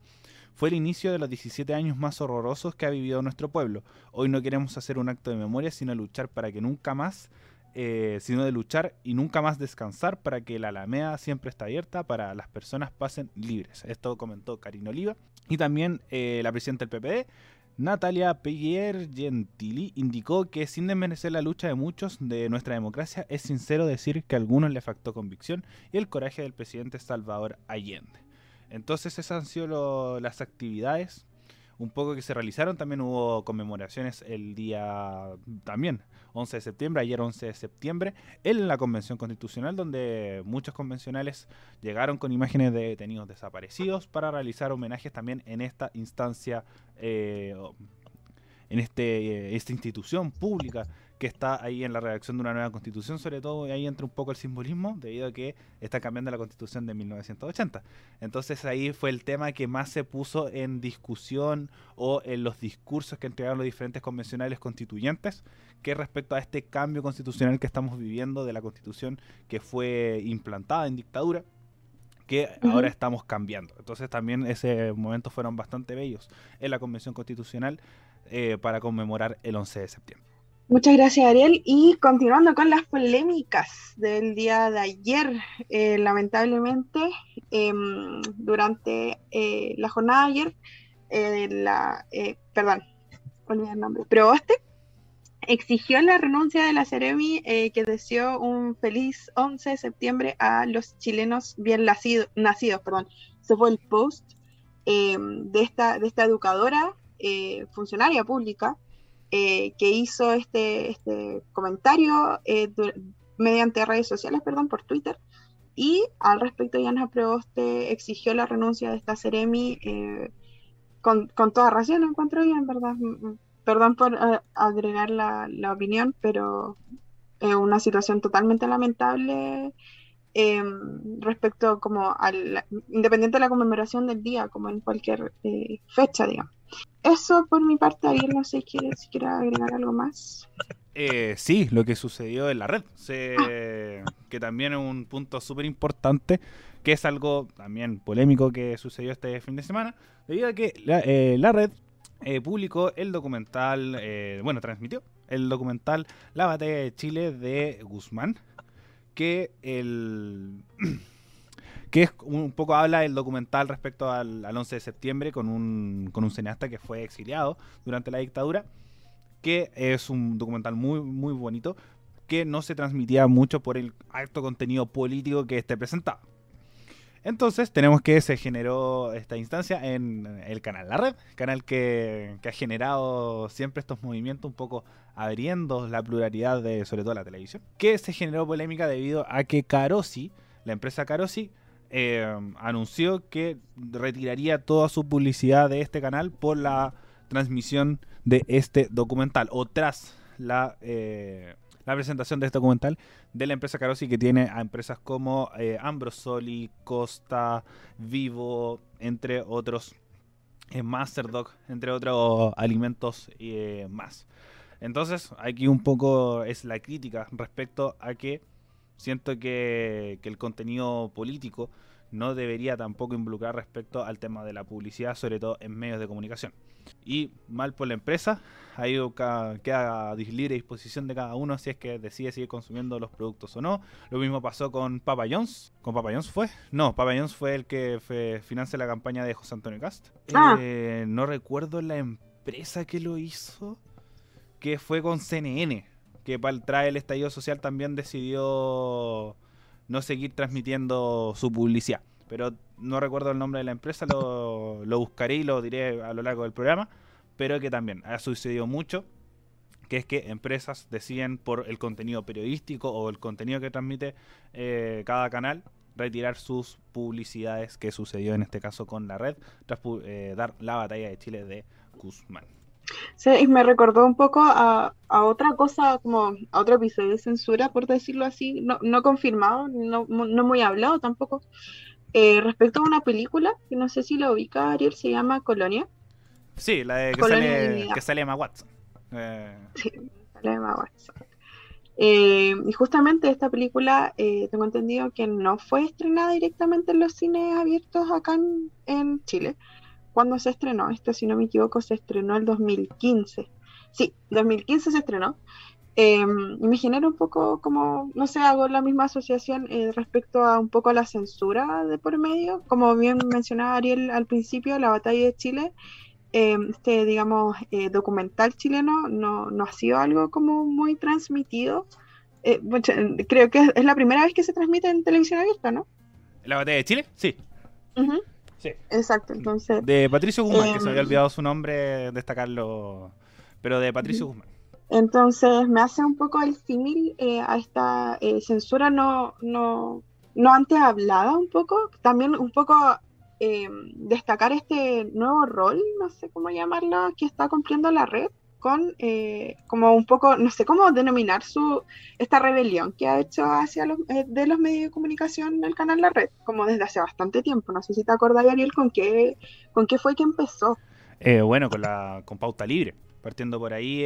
Fue el inicio de los 17 años más horrorosos que ha vivido nuestro pueblo. Hoy no queremos hacer un acto de memoria, sino luchar para que nunca más, eh, sino de luchar y nunca más descansar para que la Alameda siempre está abierta para las personas pasen libres. Esto comentó Karina Oliva. Y también eh, la presidenta del PPD, Natalia Peguer Gentili indicó que sin desmerecer la lucha de muchos de nuestra democracia, es sincero decir que a algunos le faltó convicción y el coraje del presidente Salvador Allende. Entonces esas han sido las actividades un poco que se realizaron. También hubo conmemoraciones el día también, 11 de septiembre, ayer 11 de septiembre, en la Convención Constitucional, donde muchos convencionales llegaron con imágenes de detenidos desaparecidos para realizar homenajes también en esta instancia, eh, en este, eh, esta institución pública que está ahí en la redacción de una nueva constitución, sobre todo y ahí entra un poco el simbolismo, debido a que está cambiando la constitución de 1980. Entonces ahí fue el tema que más se puso en discusión o en los discursos que entregaron los diferentes convencionales constituyentes, que respecto a este cambio constitucional que estamos viviendo de la constitución que fue implantada en dictadura que ahora estamos cambiando. Entonces también ese momento fueron bastante bellos en la Convención Constitucional eh, para conmemorar el 11 de septiembre. Muchas gracias, Ariel. Y continuando con las polémicas del día de ayer, eh, lamentablemente, em, durante eh, la jornada de ayer, eh, la, perdón, olvidé el nombre, Proboste exigió la renuncia de la Ceremi que deseó un feliz 11 de septiembre a los chilenos bien nacidos. Perdón. Ese fue el post em, de, esta, de esta educadora, funcionaria pública, eh, que hizo este, este comentario eh, mediante redes sociales, perdón, por Twitter. Y al respecto, Yana Preoste exigió la renuncia de esta Ceremi eh, con, con, toda razón, lo encuentro yo, en verdad. Mm, mm, perdón por agregar la, la, opinión, pero es una situación totalmente lamentable respecto como al independiente de la conmemoración del día, como en cualquier fecha, digamos. Eso por mi parte, Ariel, no sé si quiere agregar algo más. Eh, sí, lo que sucedió en la red, que también es un punto súper importante, que es algo también polémico que sucedió este fin de semana, debido a que la, eh, red eh, publicó el documental, bueno, transmitió el documental La batalla de Chile de Guzmán, que el... que es un poco habla el documental respecto al, 11 de septiembre con un, con un cineasta que fue exiliado durante la dictadura que es un documental muy, muy bonito, que no se transmitía mucho por el alto contenido político que este presentaba. Entonces tenemos que se generó esta instancia en el canal La Red, canal que, ha generado siempre estos movimientos un poco abriendo la pluralidad de sobre todo la televisión, que se generó polémica debido a que Carosi, la empresa Carosi, eh, anunció que retiraría toda su publicidad de este canal por la transmisión de este documental o tras la, eh, la presentación de este documental de la empresa Carosi que tiene a empresas como eh, Ambrosoli, Costa, Vivo, entre otros, eh, Masterdog, entre otros alimentos eh, más. Entonces, aquí un poco es la crítica respecto a que siento que el contenido político no debería tampoco involucrar respecto al tema de la publicidad, sobre todo en medios de comunicación. Y mal por la empresa, ahí queda libre disposición de cada uno si es que decide seguir consumiendo los productos o no. Lo mismo pasó con Papa Jones. ¿Con Papa Jones fue? No, Papa Jones fue el que financia la campaña de José Antonio Cast. Ah. Eh, no recuerdo la empresa que lo hizo, que fue con CNN, que para traer el estallido social también decidió no seguir transmitiendo su publicidad. Pero no recuerdo el nombre de la empresa, lo, buscaré y lo diré a lo largo del programa. Pero que también ha sucedido mucho, que es que empresas deciden por el contenido periodístico o el contenido que transmite eh, cada canal retirar sus publicidades, que sucedió en este caso con la red, tras eh, dar la batalla de Chile de Guzmán. Sí, me recordó un poco a, otra cosa, como a otro episodio de censura, por decirlo así, no, no confirmado, no, no muy hablado tampoco, eh, respecto a una película, que no sé si la ubica Ariel, se llama Colonia. Sí, la de que, sale, que sale Emma Watson. Eh... Sí, sale Emma Watson. Eh, y justamente esta película, eh, tengo entendido que no fue estrenada directamente en los cines abiertos acá en, en Chile, ¿Cuándo se estrenó? Esto, si no me equivoco, se estrenó el 2015. Sí, 2015 se estrenó. Em, y me genera un poco como, no sé, hago la misma asociación eh, respecto a un poco a la censura de por medio. Como bien mencionaba Ariel al principio, la batalla de Chile, em, este, digamos, eh, documental chileno no, no, ha sido algo como muy transmitido. Eh, creo que es, la primera vez que se transmite en televisión abierta, ¿no? ¿La batalla de Chile? Sí. Exacto, entonces. De Patricio Guzmán, que se había em, olvidado su nombre, destacarlo. Pero de Patricio Guzmán. Entonces me hace un poco el símil eh, a esta eh, censura no, no, no antes hablada un poco, también un poco em, destacar este nuevo rol, no sé cómo llamarlo, que está cumpliendo la red, con eh, como un poco, no sé cómo denominar su esta rebelión que ha hecho hacia los eh, de los medios de comunicación el canal La Red, como desde hace bastante tiempo. No sé si te acordás, Ariel, con qué, con qué fue que empezó. Eh, bueno, con la con pauta libre. Partiendo por ahí.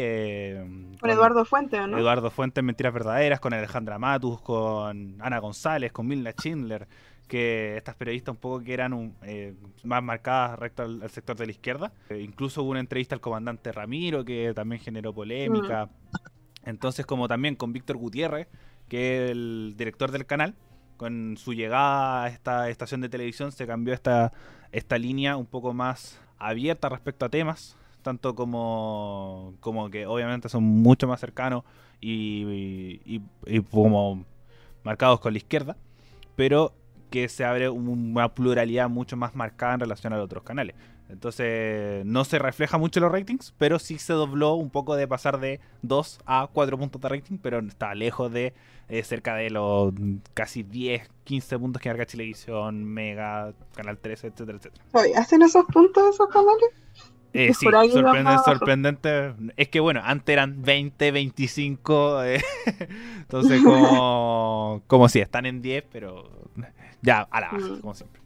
con, Eduardo Fuentes, ¿no? Eduardo Fuentes, Mentiras Verdaderas, con Alejandra Matus, con Ana González, con Milna Schindler, que estas periodistas un poco que eran eh, más marcadas recto al, sector de la izquierda. Eh, incluso hubo una entrevista al comandante Ramiro que también generó polémica. Mm. Entonces, como también con Víctor Gutiérrez, que es el director del canal, con su llegada a esta estación de televisión se cambió esta, esta línea un poco más abierta respecto a temas, tanto como, como que obviamente son mucho más cercanos y, y como marcados con la izquierda, pero que se abre una pluralidad mucho más marcada en relación a otros canales. Entonces no se refleja mucho en los ratings, pero sí se dobló un poco de pasar de 2 a 4 puntos de rating, pero está lejos de eh, cerca de los casi 10, 15 puntos que marca Televisión, Mega, Canal 13, etcétera, etcétera. ¿Hacen esos puntos esos canales? Eh, sí, sorprendente, sorprendente. Es que bueno, antes eran 20, 25. Eh, entonces, como, como si están en 10, pero ya a la baja, mm. como siempre.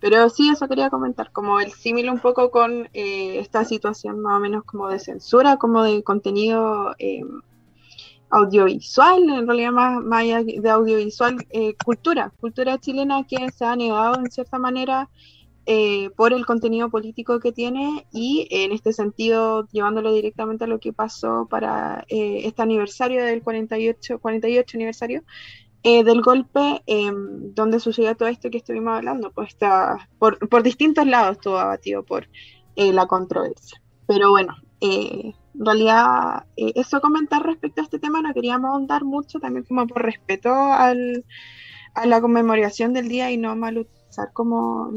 Pero sí, eso quería comentar, como el símil un poco con eh, esta situación más o menos como de censura, como de contenido, em, audiovisual, en realidad más, más allá de audiovisual, eh, cultura, cultura chilena que se ha negado en cierta manera eh, por el contenido político que tiene y en este sentido llevándolo directamente a lo que pasó para eh, este aniversario del 48, 48 aniversario del golpe em, donde sucedió todo esto que estuvimos hablando, pues está por, por distintos lados estuvo abatido por la controversia. Pero bueno, en realidad, eh, eso comentar respecto a este tema, no queríamos ahondar mucho, también como por respeto al, a la conmemoración del día y no mal utilizar como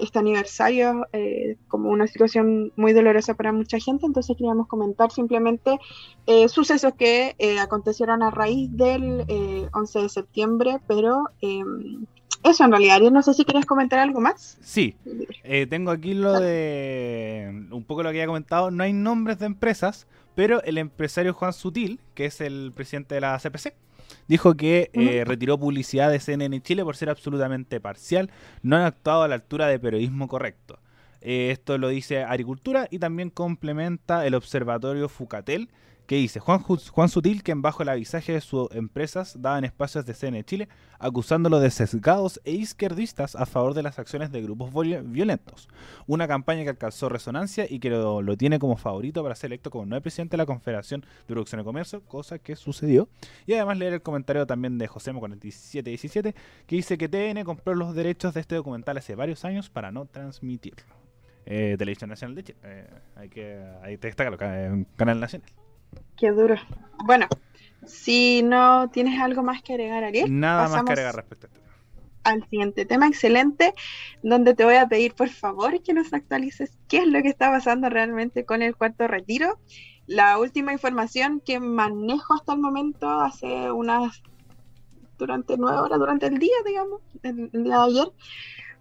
este aniversario eh, como una situación muy dolorosa para mucha gente, entonces queríamos comentar simplemente eh, sucesos que acontecieron a raíz del 11 de septiembre, pero em, eso en realidad. Yo no sé si quieres comentar algo más. Sí, eh, tengo aquí lo de un poco lo que había comentado. No hay nombres de empresas, pero el empresario Juan Sutil, que es el presidente de la CPC, dijo que eh, retiró publicidad de CNN Chile por ser absolutamente parcial. No han actuado a la altura de periodismo correcto. Eh, esto lo dice Agricultura y también complementa el observatorio Fucatel que dice Juan, Juan Sutil, que en bajo el avisaje de sus empresas daban espacios de CN Chile, acusándolo de sesgados e izquierdistas a favor de las acciones de grupos violentos. Una campaña que alcanzó resonancia y que lo, tiene como favorito para ser electo como nuevo presidente de la Confederación de Producción y Comercio, cosa que sucedió. Y además leer el comentario también de Josemo4717, que dice que TN compró los derechos de este documental hace varios años para no transmitirlo. Eh, Televisión Nacional de Chile. Eh, hay que hay que destacarlo, Canal Nacional. Qué duro. Bueno, si no tienes algo más que agregar, Ariel. Nada más que agregar respecto a esto. Al siguiente tema, excelente, donde te voy a pedir por favor que nos actualices qué es lo que está pasando realmente con el cuarto retiro. La última información que manejo hasta el momento, hace unas, durante nueve horas, durante el día, digamos, el día de ayer,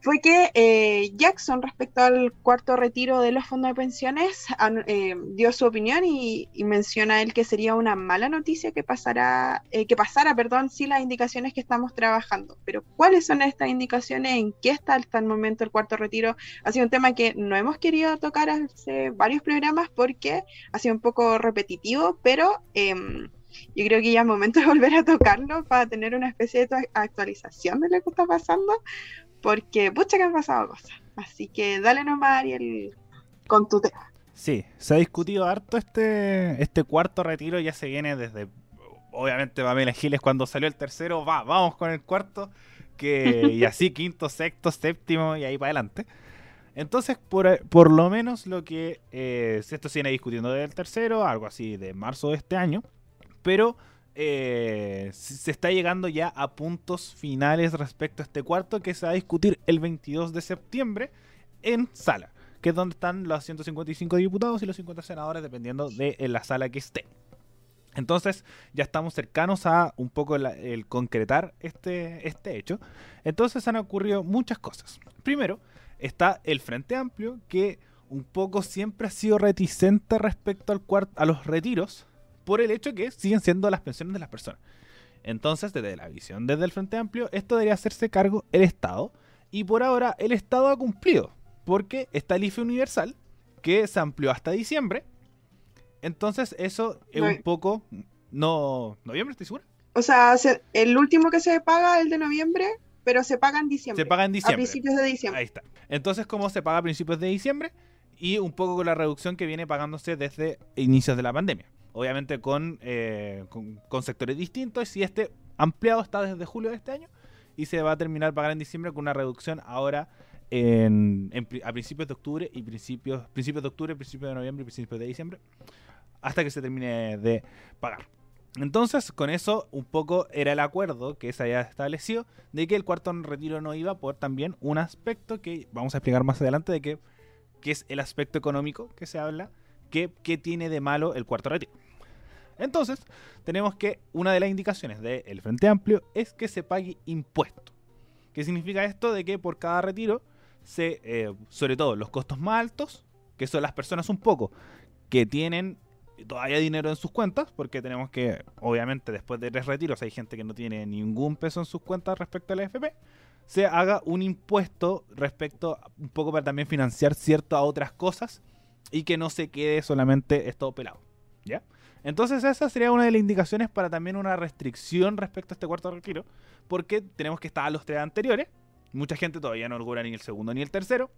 fue que eh, Jackson, respecto al cuarto retiro de los fondos de pensiones, eh, dio su opinión y, menciona él que sería una mala noticia que pasara, eh, que pasara, perdón, sí las indicaciones que estamos trabajando. Pero ¿cuáles son estas indicaciones? ¿En qué está hasta el momento el cuarto retiro? Ha sido un tema que no hemos querido tocar hace varios programas porque ha sido un poco repetitivo, pero em, yo creo que ya es momento de volver a tocarlo para tener una especie de actualización de lo que está pasando, porque pucha que han pasado cosas. Así que dale nomás, Ariel, con tu tema. Sí, se ha discutido harto este, este cuarto retiro, ya se viene desde, obviamente, Pamela Giles cuando salió el tercero, va, vamos con el cuarto, que, y así quinto, sexto, séptimo y ahí para adelante. Entonces, por, por lo menos lo que eh, esto se viene discutiendo del tercero, algo así de marzo de este año, pero eh, se está llegando ya a puntos finales respecto a este cuarto que se va a discutir el 22 de septiembre en sala, que es donde están los 155 diputados y los 50 senadores, dependiendo de la sala que esté. Entonces ya estamos cercanos a un poco el concretar este, este hecho. Entonces han ocurrido muchas cosas. Primero está el Frente Amplio, que un poco siempre ha sido reticente respecto al a los retiros por el hecho que siguen siendo las pensiones de las personas. Entonces, desde la visión desde el Frente Amplio, esto debería hacerse cargo el Estado. Y por ahora el Estado ha cumplido, porque está el IFE universal, que se amplió hasta diciembre. Entonces, eso es un poco... No, ¿Noviembre, estoy segura? O sea, el último que se paga, el de noviembre, pero se paga en diciembre. Se paga en diciembre. A principios de diciembre. Ahí está. Entonces, ¿cómo se paga a principios de diciembre? Y un poco con la reducción que viene pagándose desde inicios de la pandemia obviamente eh, con, con, sectores distintos. Y este ampliado está desde julio de este año y se va a terminar pagar en diciembre con una reducción ahora en, a principios de octubre y principios, principios de octubre, principios de noviembre y principios de diciembre hasta que se termine de pagar. Entonces, con eso un poco era el acuerdo que se había establecido de que el cuarto retiro no iba por también un aspecto que vamos a explicar más adelante de que, que es el aspecto económico que se habla ¿Qué, tiene de malo el cuarto retiro? Entonces, tenemos que una de las indicaciones del Frente Amplio es que se pague impuesto. ¿Qué significa esto? De que por cada retiro, se, eh, sobre todo los costos más altos, que son las personas un poco que tienen todavía dinero en sus cuentas, porque tenemos que, obviamente, después de tres retiros hay gente que no tiene ningún peso en sus cuentas respecto a la se haga un impuesto respecto un poco para también financiar ciertas otras cosas y que no se quede solamente esto pelado. ¿Ya? Entonces esa sería una de las indicaciones para también una restricción respecto a este cuarto retiro, porque tenemos que estar a los tres anteriores. Mucha gente todavía no logra ni el segundo ni el tercero.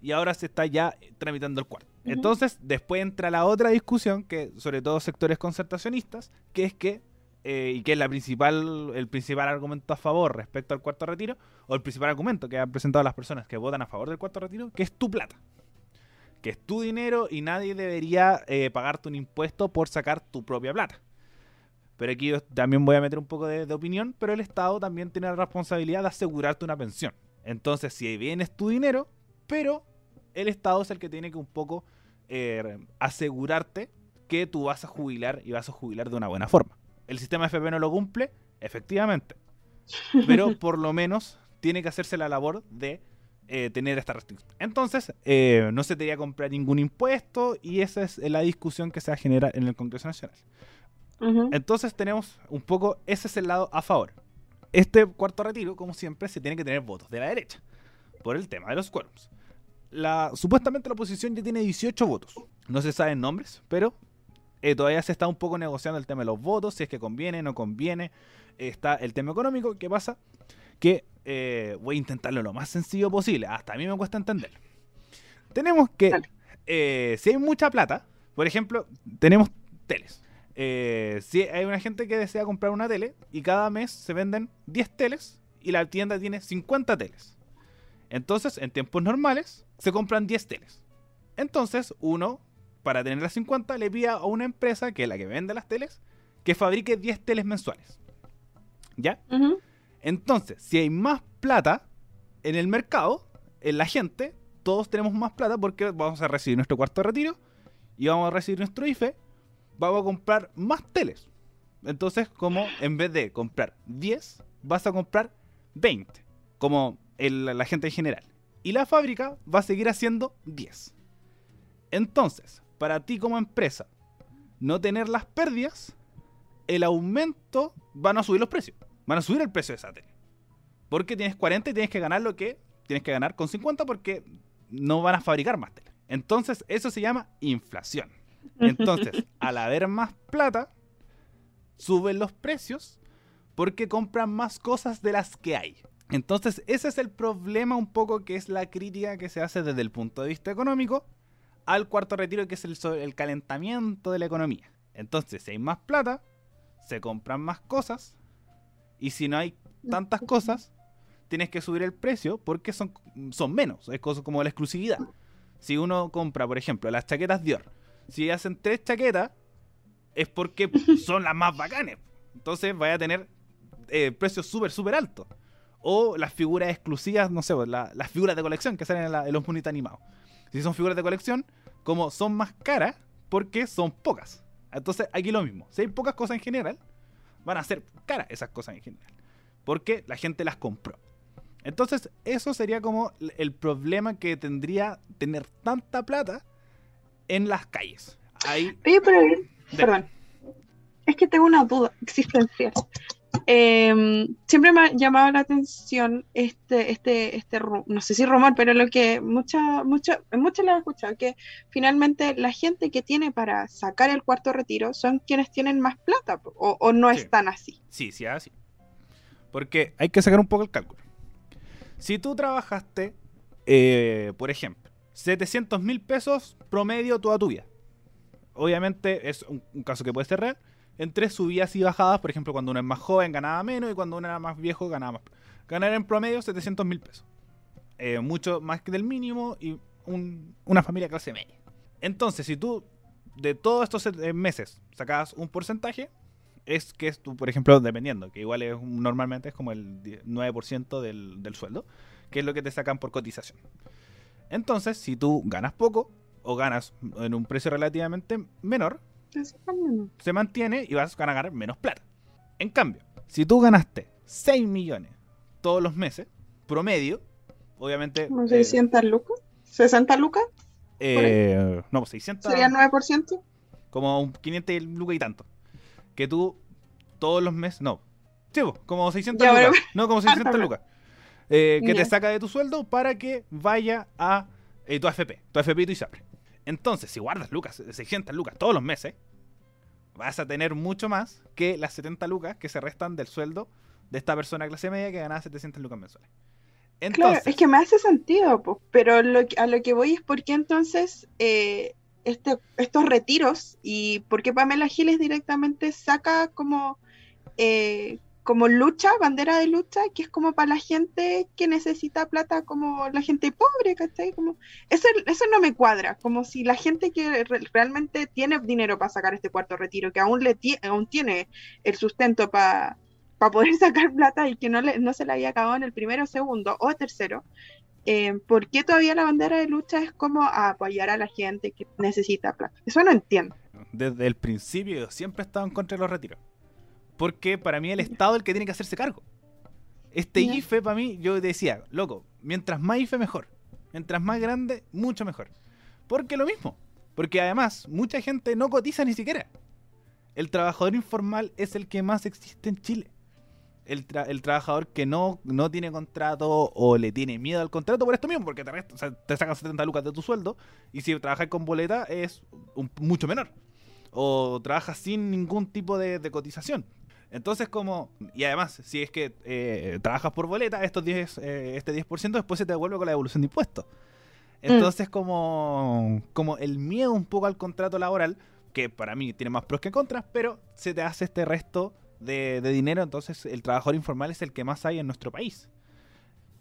Y ahora se está ya tramitando el cuarto. Entonces, después entra la otra discusión, que sobre todo sectores concertacionistas, que es que, eh, y que es la principal, el principal argumento a favor respecto al cuarto retiro, o el principal argumento que han presentado las personas que votan a favor del cuarto retiro, que es tu plata que es tu dinero y nadie debería eh, pagarte un impuesto por sacar tu propia plata. Pero aquí yo también voy a meter un poco de, opinión, pero el Estado también tiene la responsabilidad de asegurarte una pensión. Entonces, si bien es tu dinero, pero el Estado es el que tiene que un poco eh, asegurarte que tú vas a jubilar y vas a jubilar de una buena forma. El sistema FP no lo cumple, efectivamente. Pero por lo menos tiene que hacerse la labor de eh, tener esta restricción. Entonces, eh, no se debería comprar ningún impuesto y esa es la discusión que se va a generar en el Congreso Nacional. Entonces tenemos un poco, ese es el lado a favor. Este cuarto retiro, como siempre, se tiene que tener votos de la derecha por el tema de los quórums. La, supuestamente la oposición ya tiene 18 votos. No se saben nombres, pero eh, todavía se está un poco negociando el tema de los votos, si es que conviene, no conviene. Está el tema económico. ¿Qué pasa? Que eh, voy a intentarlo lo más sencillo posible. Hasta a mí me cuesta entenderlo. Tenemos que, eh, si hay mucha plata, por ejemplo, tenemos teles. Eh, si hay una gente que desea comprar una tele y cada mes se venden 10 teles y la tienda tiene 50 teles. Entonces, en tiempos normales, se compran 10 teles. Entonces, uno, para tener las 50, le pide a una empresa, que es la que vende las teles, que fabrique 10 teles mensuales. ¿Ya? Entonces, si hay más plata en el mercado, en la gente, todos tenemos más plata porque vamos a recibir nuestro cuarto de retiro y vamos a recibir nuestro IFE, vamos a comprar más teles. Entonces, como en vez de comprar 10, vas a comprar 20, como la gente en general. Y la fábrica va a seguir haciendo 10. Entonces, para ti como empresa, no tener las pérdidas, el aumento van a subir los precios. Van a subir el precio de esa tele. Porque tienes 40 y tienes que ganar lo que tienes que ganar con 50 porque no van a fabricar más tele. Entonces, eso se llama inflación. Entonces, al haber más plata, suben los precios porque compran más cosas de las que hay. Entonces, ese es el problema un poco que es la crítica que se hace desde el punto de vista económico al cuarto retiro, que es el, el calentamiento de la economía. Entonces, si hay más plata, se compran más cosas, y si no hay tantas cosas, tienes que subir el precio porque son, son menos. Es como la exclusividad. Si uno compra, por ejemplo, las chaquetas Dior, si hacen tres chaquetas, es porque son las más bacanes. Entonces vaya a tener eh, precios súper, súper altos. O las figuras exclusivas, no sé, pues, las figuras de colección que salen en, los monitos animados. Si son figuras de colección, como son más caras, porque son pocas. Entonces aquí lo mismo. Si hay pocas cosas en general, van a ser caras esas cosas en general. Porque la gente las compró. Entonces, eso sería como el problema que tendría tener tanta plata en las calles. Ahí... perdón. Es que tengo una duda existencial. Em, siempre me ha llamado la atención este, este, este, no sé si rumor, pero lo que mucha, mucha, muchos lo han escuchado, que finalmente la gente que tiene para sacar el cuarto retiro son quienes tienen más plata, o, no es tan así. Sí, sí, así. Porque hay que sacar un poco el cálculo. Si tú trabajaste, eh, por ejemplo, 700 mil pesos promedio toda tu vida, obviamente es un caso que puede ser real, entre subidas y bajadas. Por ejemplo, cuando uno es más joven ganaba menos y cuando uno era más viejo ganaba más. Ganar en promedio 700 mil pesos. Eh, mucho más que del mínimo y una familia clase media. Entonces, si tú de todos estos eh, meses sacas un porcentaje, es que es tú, por ejemplo, dependiendo, que igual es normalmente es como el 9% del, del sueldo, que es lo que te sacan por cotización. Entonces, si tú ganas poco o ganas en un precio relativamente menor, se mantiene y vas a ganar menos plata. En cambio, si tú ganaste 6 millones todos los meses, promedio, obviamente... ¿Como 600 eh, lucas? ¿60 lucas? Eh, no, 600... Pues ¿Sería 9%? Como 500 lucas y tanto. Que tú todos los meses... No, sí, como 600 lucas. No, como 600 lucas. Eh, que te saca de tu sueldo para que vaya a tu AFP, tu AFP y tu ISAPRE. Entonces, si guardas lucas, 600 lucas todos los meses, vas a tener mucho más que las 70 lucas que se restan del sueldo de esta persona de clase media que ganaba 700 lucas mensuales. claro, es que me hace sentido, pero a lo que voy es por qué entonces eh, este, estos retiros y por qué Pamela Giles directamente saca como, eh, como lucha, bandera de lucha, que es como para la gente que necesita plata, como la gente pobre, ¿cachai? Como, eso, eso no me cuadra, como si la gente que realmente tiene dinero para sacar este cuarto retiro, que aún, le tiene el sustento para poder sacar plata y que no, le, no se le había acabado en el primero, segundo o tercero, eh, ¿por qué todavía la bandera de lucha es como apoyar a la gente que necesita plata? Eso no entiendo. Desde el principio siempre he estado en contra de los retiros. Porque para mí el Estado es el que tiene que hacerse cargo. Este IFE para mí, yo decía, loco, mientras más IFE mejor. Mientras más grande, mucho mejor. Porque lo mismo. Porque además, mucha gente no cotiza ni siquiera. El trabajador informal es el que más existe en Chile el, trabajador que no, no tiene contrato o le tiene miedo al contrato por esto mismo, porque te, te sacan 70 lucas de tu sueldo y si trabajas con boleta es mucho menor. O trabajas sin ningún tipo de, cotización. Entonces, como. Y además, si es que eh, trabajas por boleta, estos 10, eh, este 10% después se te devuelve con la devolución de impuestos. Mm. Entonces, como, como el miedo un poco al contrato laboral, que para mí tiene más pros que contras, pero se te hace este resto de, dinero, entonces el trabajador informal es el que más hay en nuestro país.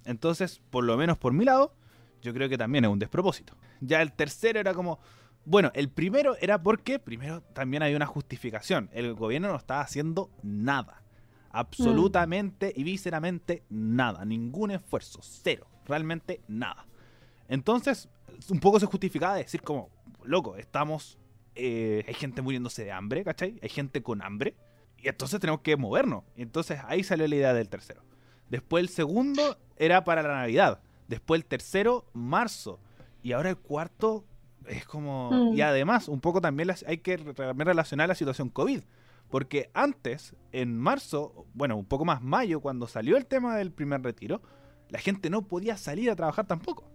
Entonces, por lo menos por mi lado, yo creo que también es un despropósito. Ya el tercero era como, bueno, el primero era porque primero también hay una justificación. El gobierno no estaba haciendo nada. Absolutamente y visceramente nada. Ningún esfuerzo. Cero. Realmente nada. Entonces, un poco se justificaba decir como, loco, estamos... Eh, hay gente muriéndose de hambre, ¿cachai? Hay gente con hambre. Y entonces tenemos que movernos. Entonces ahí salió la idea del tercero. También el segundo era para la Navidad. Después el tercero, marzo. Y ahora el cuarto es como... Mm. Y además, un poco también hay que relacionar la situación COVID. Porque antes, en marzo, bueno, un poco más mayo, cuando salió el tema del primer retiro, la gente no podía salir a trabajar tampoco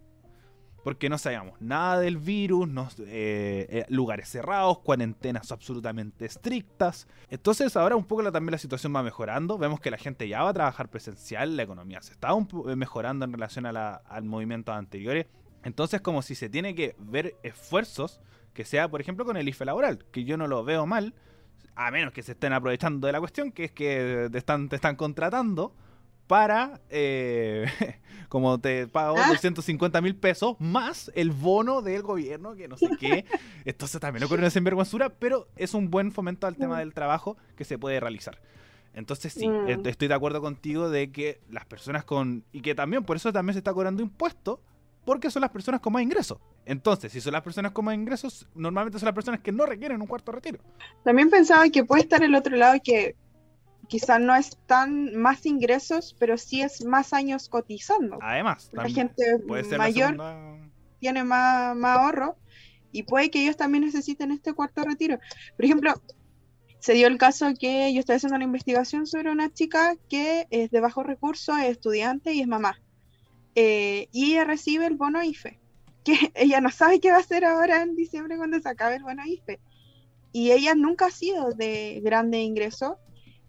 porque no sabíamos nada del virus, eh, eh, lugares cerrados, cuarentenas absolutamente estrictas. Entonces ahora un poco también la situación va mejorando, vemos que la gente ya va a trabajar presencial, la economía se está eh, mejorando en relación a al movimiento anteriores. Entonces como si se tiene que ver esfuerzos, que sea por ejemplo con el IFE laboral, que yo no lo veo mal, a menos que se estén aprovechando de la cuestión, que es que están, te están contratando para, eh, como te pago 250 ah. mil pesos, más el bono del gobierno, que no sé qué. Entonces también ocurre una sinvergüenzura, pero es un buen fomento al tema mm. del trabajo que se puede realizar. Entonces sí, mm. estoy de acuerdo contigo de que las personas con... Y que también, por eso también se está cobrando impuestos, porque son las personas con más ingresos. Entonces, si son las personas con más ingresos, normalmente son las personas que no requieren un cuarto retiro. También pensaba que puede estar el otro lado que quizás no es tan más ingresos, pero sí es más años cotizando. Además, la gente mayor tiene más, ahorro y puede que ellos también necesiten este cuarto retiro. Por ejemplo, se dio el caso que yo estaba haciendo una investigación sobre una chica que es de bajo recurso, es estudiante y es mamá. Eh, y ella recibe el bono IFE, que ella no sabe qué va a hacer ahora en diciembre cuando se acabe el bono IFE. Y ella nunca ha sido de grande ingreso,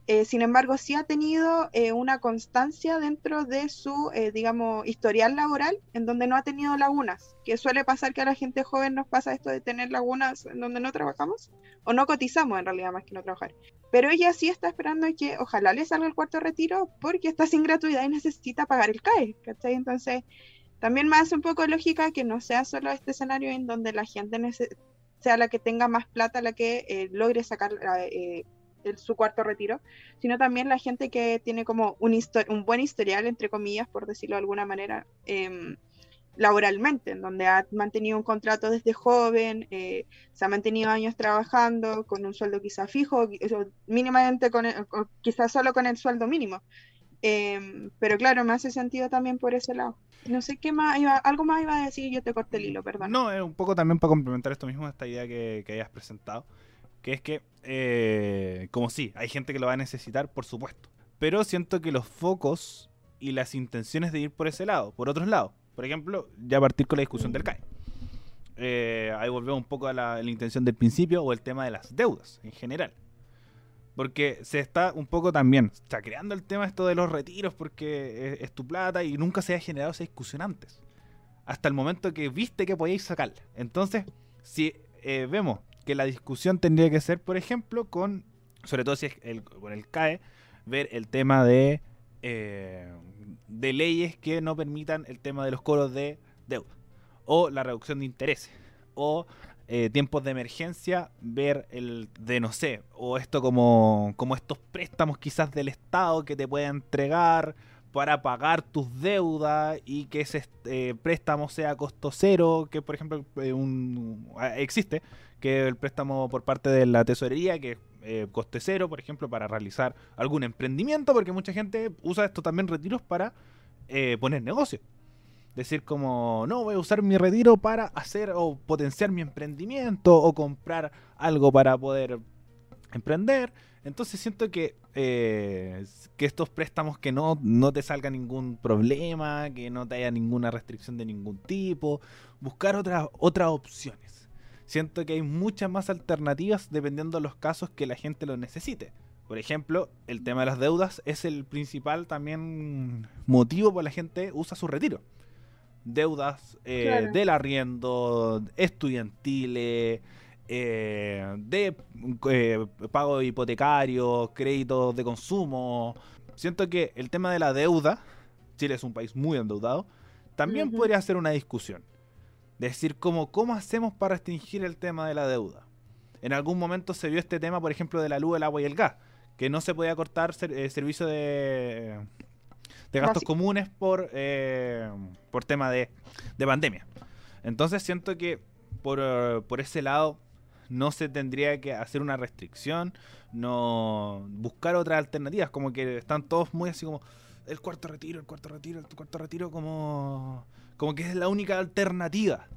eh, sin embargo, sí ha tenido eh, una constancia dentro de su, digamos, historial laboral en donde no ha tenido lagunas, que suele pasar que a la gente joven nos pasa esto de tener lagunas en donde no trabajamos o no cotizamos en realidad más que no trabajar. Pero ella sí está esperando que ojalá le salga el cuarto retiro porque está sin gratuidad y necesita pagar el CAE, ¿cachai? Entonces, también me hace un poco lógica que no sea solo este escenario en donde la gente sea la que tenga más plata, la que logre sacar su cuarto retiro, sino también la gente que tiene como un, un buen historial, entre comillas, por decirlo de alguna manera, em, laboralmente, en donde ha mantenido un contrato desde joven, eh, se ha mantenido años trabajando con un sueldo quizá fijo, mínimamente con, quizás solo con el sueldo mínimo. Em, pero claro, me hace sentido también por ese lado. No sé qué más, iba, algo más iba a decir, yo te corté el hilo, perdón. No, es un poco también para complementar esto mismo, esta idea que, que hayas presentado que es que, eh, como sí, hay gente que lo va a necesitar, por supuesto. Pero siento que los focos y las intenciones de ir por ese lado, por otros lados, por ejemplo, ya partir con la discusión del CAE. eh, ahí volvemos un poco a la, intención del principio, o el tema de las deudas en general. Porque se está un poco también creando el tema esto de los retiros porque es, tu plata y nunca se ha generado esa discusión antes. Hasta el momento que viste que podíais sacarla. Entonces, si eh, vemos que la discusión tendría que ser, por ejemplo, con, sobre todo si es el, con el CAE, ver el tema de, eh, de leyes que no permitan el tema de los coros de deuda o la reducción de intereses o eh, tiempos de emergencia, ver el de no sé, o esto como, como estos préstamos quizás del Estado que te puede entregar para pagar tus deudas y que ese eh, préstamo sea costo cero, que por ejemplo eh, un, existe, que el préstamo por parte de la tesorería, que eh, coste cero, por ejemplo, para realizar algún emprendimiento, porque mucha gente usa esto también retiros para poner negocio. Decir como, no, voy a usar mi retiro para hacer o potenciar mi emprendimiento o comprar algo para poder emprender. Entonces siento que, eh, que estos préstamos que no, no te salga ningún problema, que no te haya ninguna restricción de ningún tipo, buscar otras opciones. Siento que hay muchas más alternativas dependiendo de los casos que la gente lo necesite. Por ejemplo, el tema de las deudas es el principal también motivo por la gente usa su retiro. Deudas eh, del arriendo, estudiantiles, eh, de eh, pago hipotecario, créditos de consumo. Siento que el tema de la deuda, Chile es un país muy endeudado, también podría ser una discusión. Decir, cómo, ¿cómo hacemos para restringir el tema de la deuda? En algún momento se vio este tema, por ejemplo, de la luz, el agua y el gas, que no se podía cortar eh, servicio de, de gastos comunes por, eh, por tema de, de pandemia. Entonces siento que por, por ese lado no se tendría que hacer una restricción, no buscar otras alternativas, como que están todos muy así como el cuarto retiro, el cuarto retiro, el cuarto retiro como como que es la única alternativa.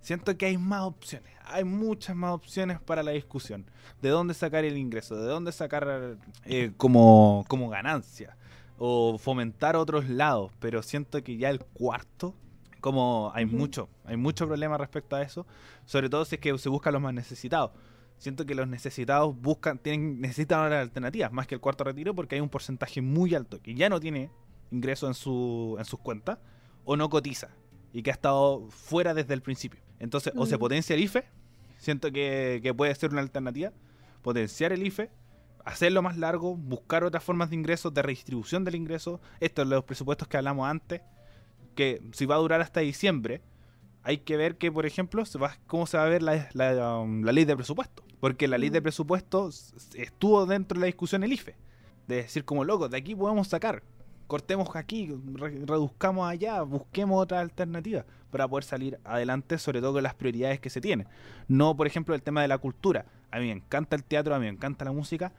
Siento que hay más opciones, hay muchas más opciones para la discusión. ¿De dónde sacar el ingreso? ¿De dónde sacar eh, como, como ganancia? O fomentar otros lados. Pero siento que ya el cuarto como hay mucho, hay mucho problema respecto a eso, sobre todo si es que se buscan los más necesitados. Siento que los necesitados buscan, tienen, necesitan otras alternativas, más que el cuarto retiro, porque hay un porcentaje muy alto que ya no tiene ingreso en, su, en sus cuentas o no cotiza y que ha estado fuera desde el principio. Entonces, o se potencia el IFE, siento que, que puede ser una alternativa, potenciar el IFE, hacerlo más largo, buscar otras formas de ingresos, de redistribución del ingreso. Estos son los presupuestos que hablamos antes que si va a durar hasta diciembre, hay que ver que, por ejemplo, se va, cómo se va a ver la, um, ley de presupuesto. Porque la ley de presupuesto estuvo dentro de la discusión el IFE. De decir, como loco, de aquí podemos sacar. Cortemos aquí, reduzcamos allá, busquemos otra alternativa para poder salir adelante, sobre todo con las prioridades que se tienen. No, por ejemplo, el tema de la cultura. A mí me encanta el teatro, a mí me encanta la música,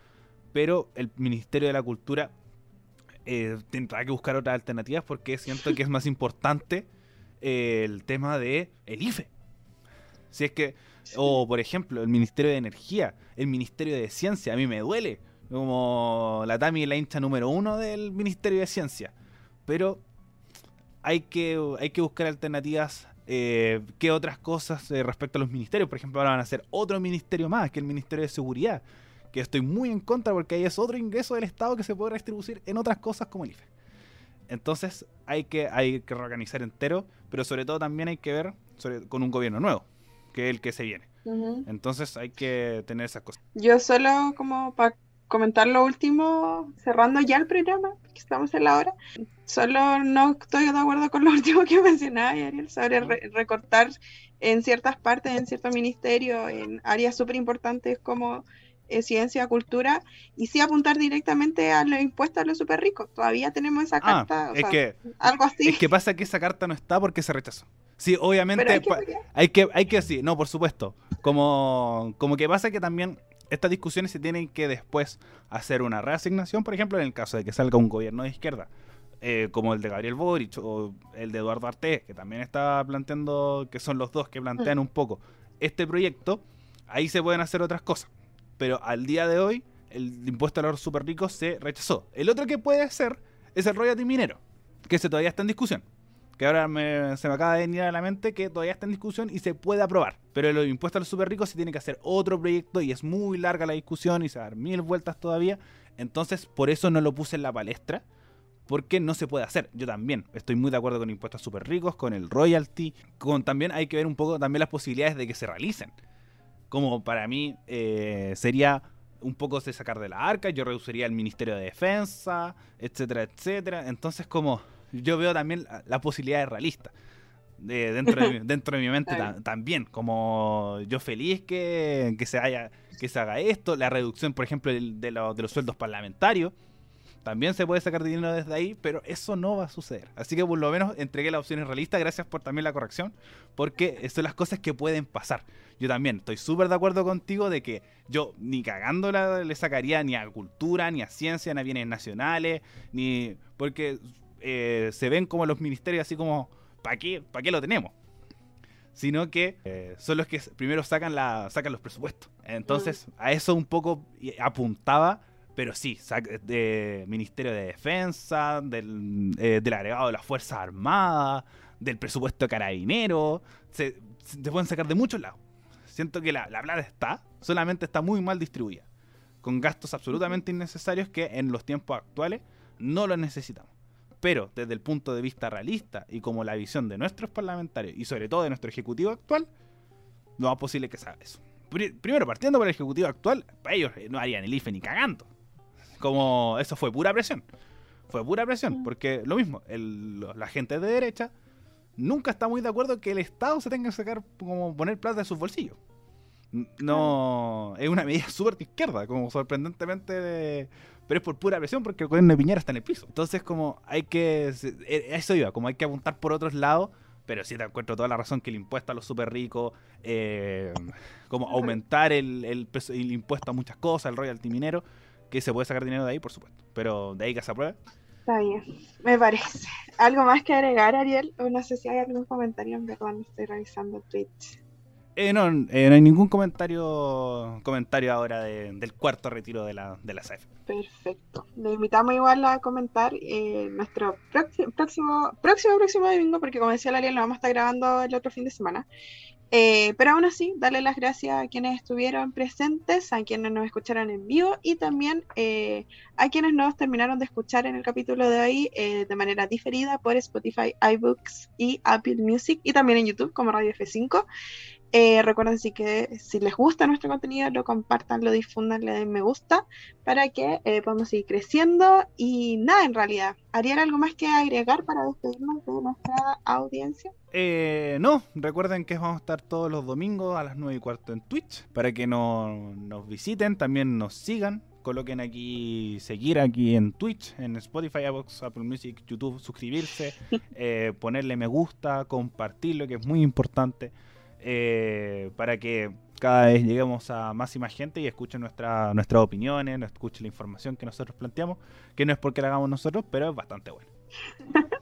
pero el Ministerio de la Cultura eh, tendrá que buscar otras alternativas porque siento que es más importante eh, el tema de el IFE. Si es que, o por ejemplo, el Ministerio de Energía, el Ministerio de Ciencia, a mí me duele, como la Tami la hincha número uno del Ministerio de Ciencia. Pero hay que, hay que buscar alternativas. Eh, ¿Qué otras cosas eh, respecto a los ministerios? Por ejemplo, ahora van a hacer otro ministerio más, que el Ministerio de Seguridad que estoy muy en contra porque ahí es otro ingreso del Estado que se puede distribuir en otras cosas como el IFE. Entonces hay que, hay que reorganizar entero, pero sobre todo también hay que ver con un gobierno nuevo, que es el que se viene. Entonces hay que tener esas cosas. Yo solo como para comentar lo último, cerrando ya el programa, que estamos en la hora, solo no estoy de acuerdo con lo último que mencionaba Ariel sobre recortar en ciertas partes, en ciertos ministerios, en áreas súper importantes como eh, ciencia, cultura, y sí apuntar directamente a los impuestos a los super ricos. Todavía tenemos esa ah, carta, es que, algo así. Es que pasa que esa carta no está porque se rechazó. Sí, obviamente hay que, hay que, hay que, sí, no, por supuesto. Como, como que pasa que también estas discusiones se tienen que después hacer una reasignación, por ejemplo, en el caso de que salga un gobierno de izquierda. Eh, como el de Gabriel Boric o el de Eduardo Arte, que también está planteando, que son los dos que plantean mm. un poco este proyecto, ahí se pueden hacer otras cosas pero al día de hoy el impuesto a los super ricos se rechazó. El otro que puede ser es el royalty minero, que ese todavía está en discusión, que ahora se me acaba de venir a la mente que todavía está en discusión y se puede aprobar. Pero los impuestos a los super ricos se tiene que hacer otro proyecto y es muy larga la discusión y se va a dar mil vueltas todavía. Entonces, por eso no lo puse en la palestra. Porque no se puede hacer. Yo también estoy muy de acuerdo con impuestos super ricos, con el royalty. Con también hay que ver un poco también las posibilidades de que se realicen. Como para mí eh, sería un poco de sacar de la arca, yo reduciría el Ministerio de Defensa, etcétera, etcétera. Entonces, como yo veo también la, posibilidad de realista. De, dentro, de, dentro de mi mente también, como yo feliz que, se haya, que se haga esto, la reducción, por ejemplo, de, de los sueldos parlamentarios, también se puede sacar dinero desde ahí, pero eso no va a suceder. Así que por lo menos entregué la opción realista. Gracias por también la corrección, porque son las cosas que pueden pasar. Yo también estoy súper de acuerdo contigo de que yo ni cagándola le sacaría ni a cultura, ni a ciencia, ni a bienes nacionales, ni. porque eh, se ven como los ministerios así como, ¿para qué, ¿para qué lo tenemos? Sino que eh, son los que primero sacan, la, sacan los presupuestos. Entonces, mm. a eso un poco apuntaba pero sí, de Ministerio de Defensa, del, eh, del agregado de las Fuerzas Armadas, del presupuesto de carabinero. Se, se pueden sacar de muchos lados. Siento que la, la plata está, solamente está muy mal distribuida. Con gastos absolutamente innecesarios que en los tiempos actuales no los necesitamos. Pero desde el punto de vista realista y como la visión de nuestros parlamentarios y sobre todo de nuestro ejecutivo actual, no es posible que se haga eso. Primero, partiendo por el ejecutivo actual, para ellos no harían el IFE ni cagando. Como eso fue pura presión. Fue pura presión, porque lo mismo, la gente de derecha nunca está muy de acuerdo que el Estado se tenga que sacar, como poner plata de sus bolsillos. No, es una medida súper de izquierda, como sorprendentemente Pero es por pura presión porque el gobierno de Piñera está en el piso. Entonces, como hay que... E, eso iba, como hay que apuntar por otros lados pero sí te encuentro toda la razón que el impuesto a los súper ricos, eh, como aumentar el, el, impuesto a muchas cosas, el royalty minero, que se puede sacar dinero de ahí, por supuesto. Pero de ahí que se apruebe. Está bien, me parece. ¿Algo más que agregar, Ariel? O no sé si hay algún comentario en verdad estoy revisando Twitch. Eh, no, eh, no hay ningún comentario comentario ahora del cuarto retiro de la, de la SAF. Perfecto. Le invitamos igual a comentar eh, nuestro próximo, próximo, próximo, domingo, porque como decía Ariel, lo vamos a estar grabando el otro fin de semana. Eh, pero aún así, darle las gracias a quienes estuvieron presentes, a quienes nos escucharon en vivo y también eh, a quienes nos terminaron de escuchar en el capítulo de hoy de manera diferida por Spotify, iBooks y Apple Music y también en YouTube como Radio F5. Eh, recuerden si que si les gusta nuestro contenido, lo compartan, lo difundan, le den me gusta para que eh, podamos seguir creciendo. Y nada, en realidad, ¿harían algo más que agregar para despedirnos de nuestra audiencia? Eh, no, recuerden que vamos a estar todos los domingos a las 9 y cuarto en Twitch para que nos visiten, también nos sigan. Coloquen aquí seguir aquí en Twitch, en Spotify, Apple Music, YouTube, suscribirse, eh, ponerle me gusta, compartirlo, que es muy importante. Eh, para que cada vez lleguemos a más y más gente y escuchen nuestra, nuestras opiniones, escuchen la información que nosotros planteamos, que no es porque la hagamos nosotros, pero es bastante bueno.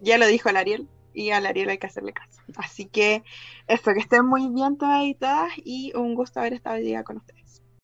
ya lo dijo el Ariel, y al Ariel hay que hacerle caso. Así que eso, que estén muy bien todas y todas, y un gusto haber estado hoy con ustedes.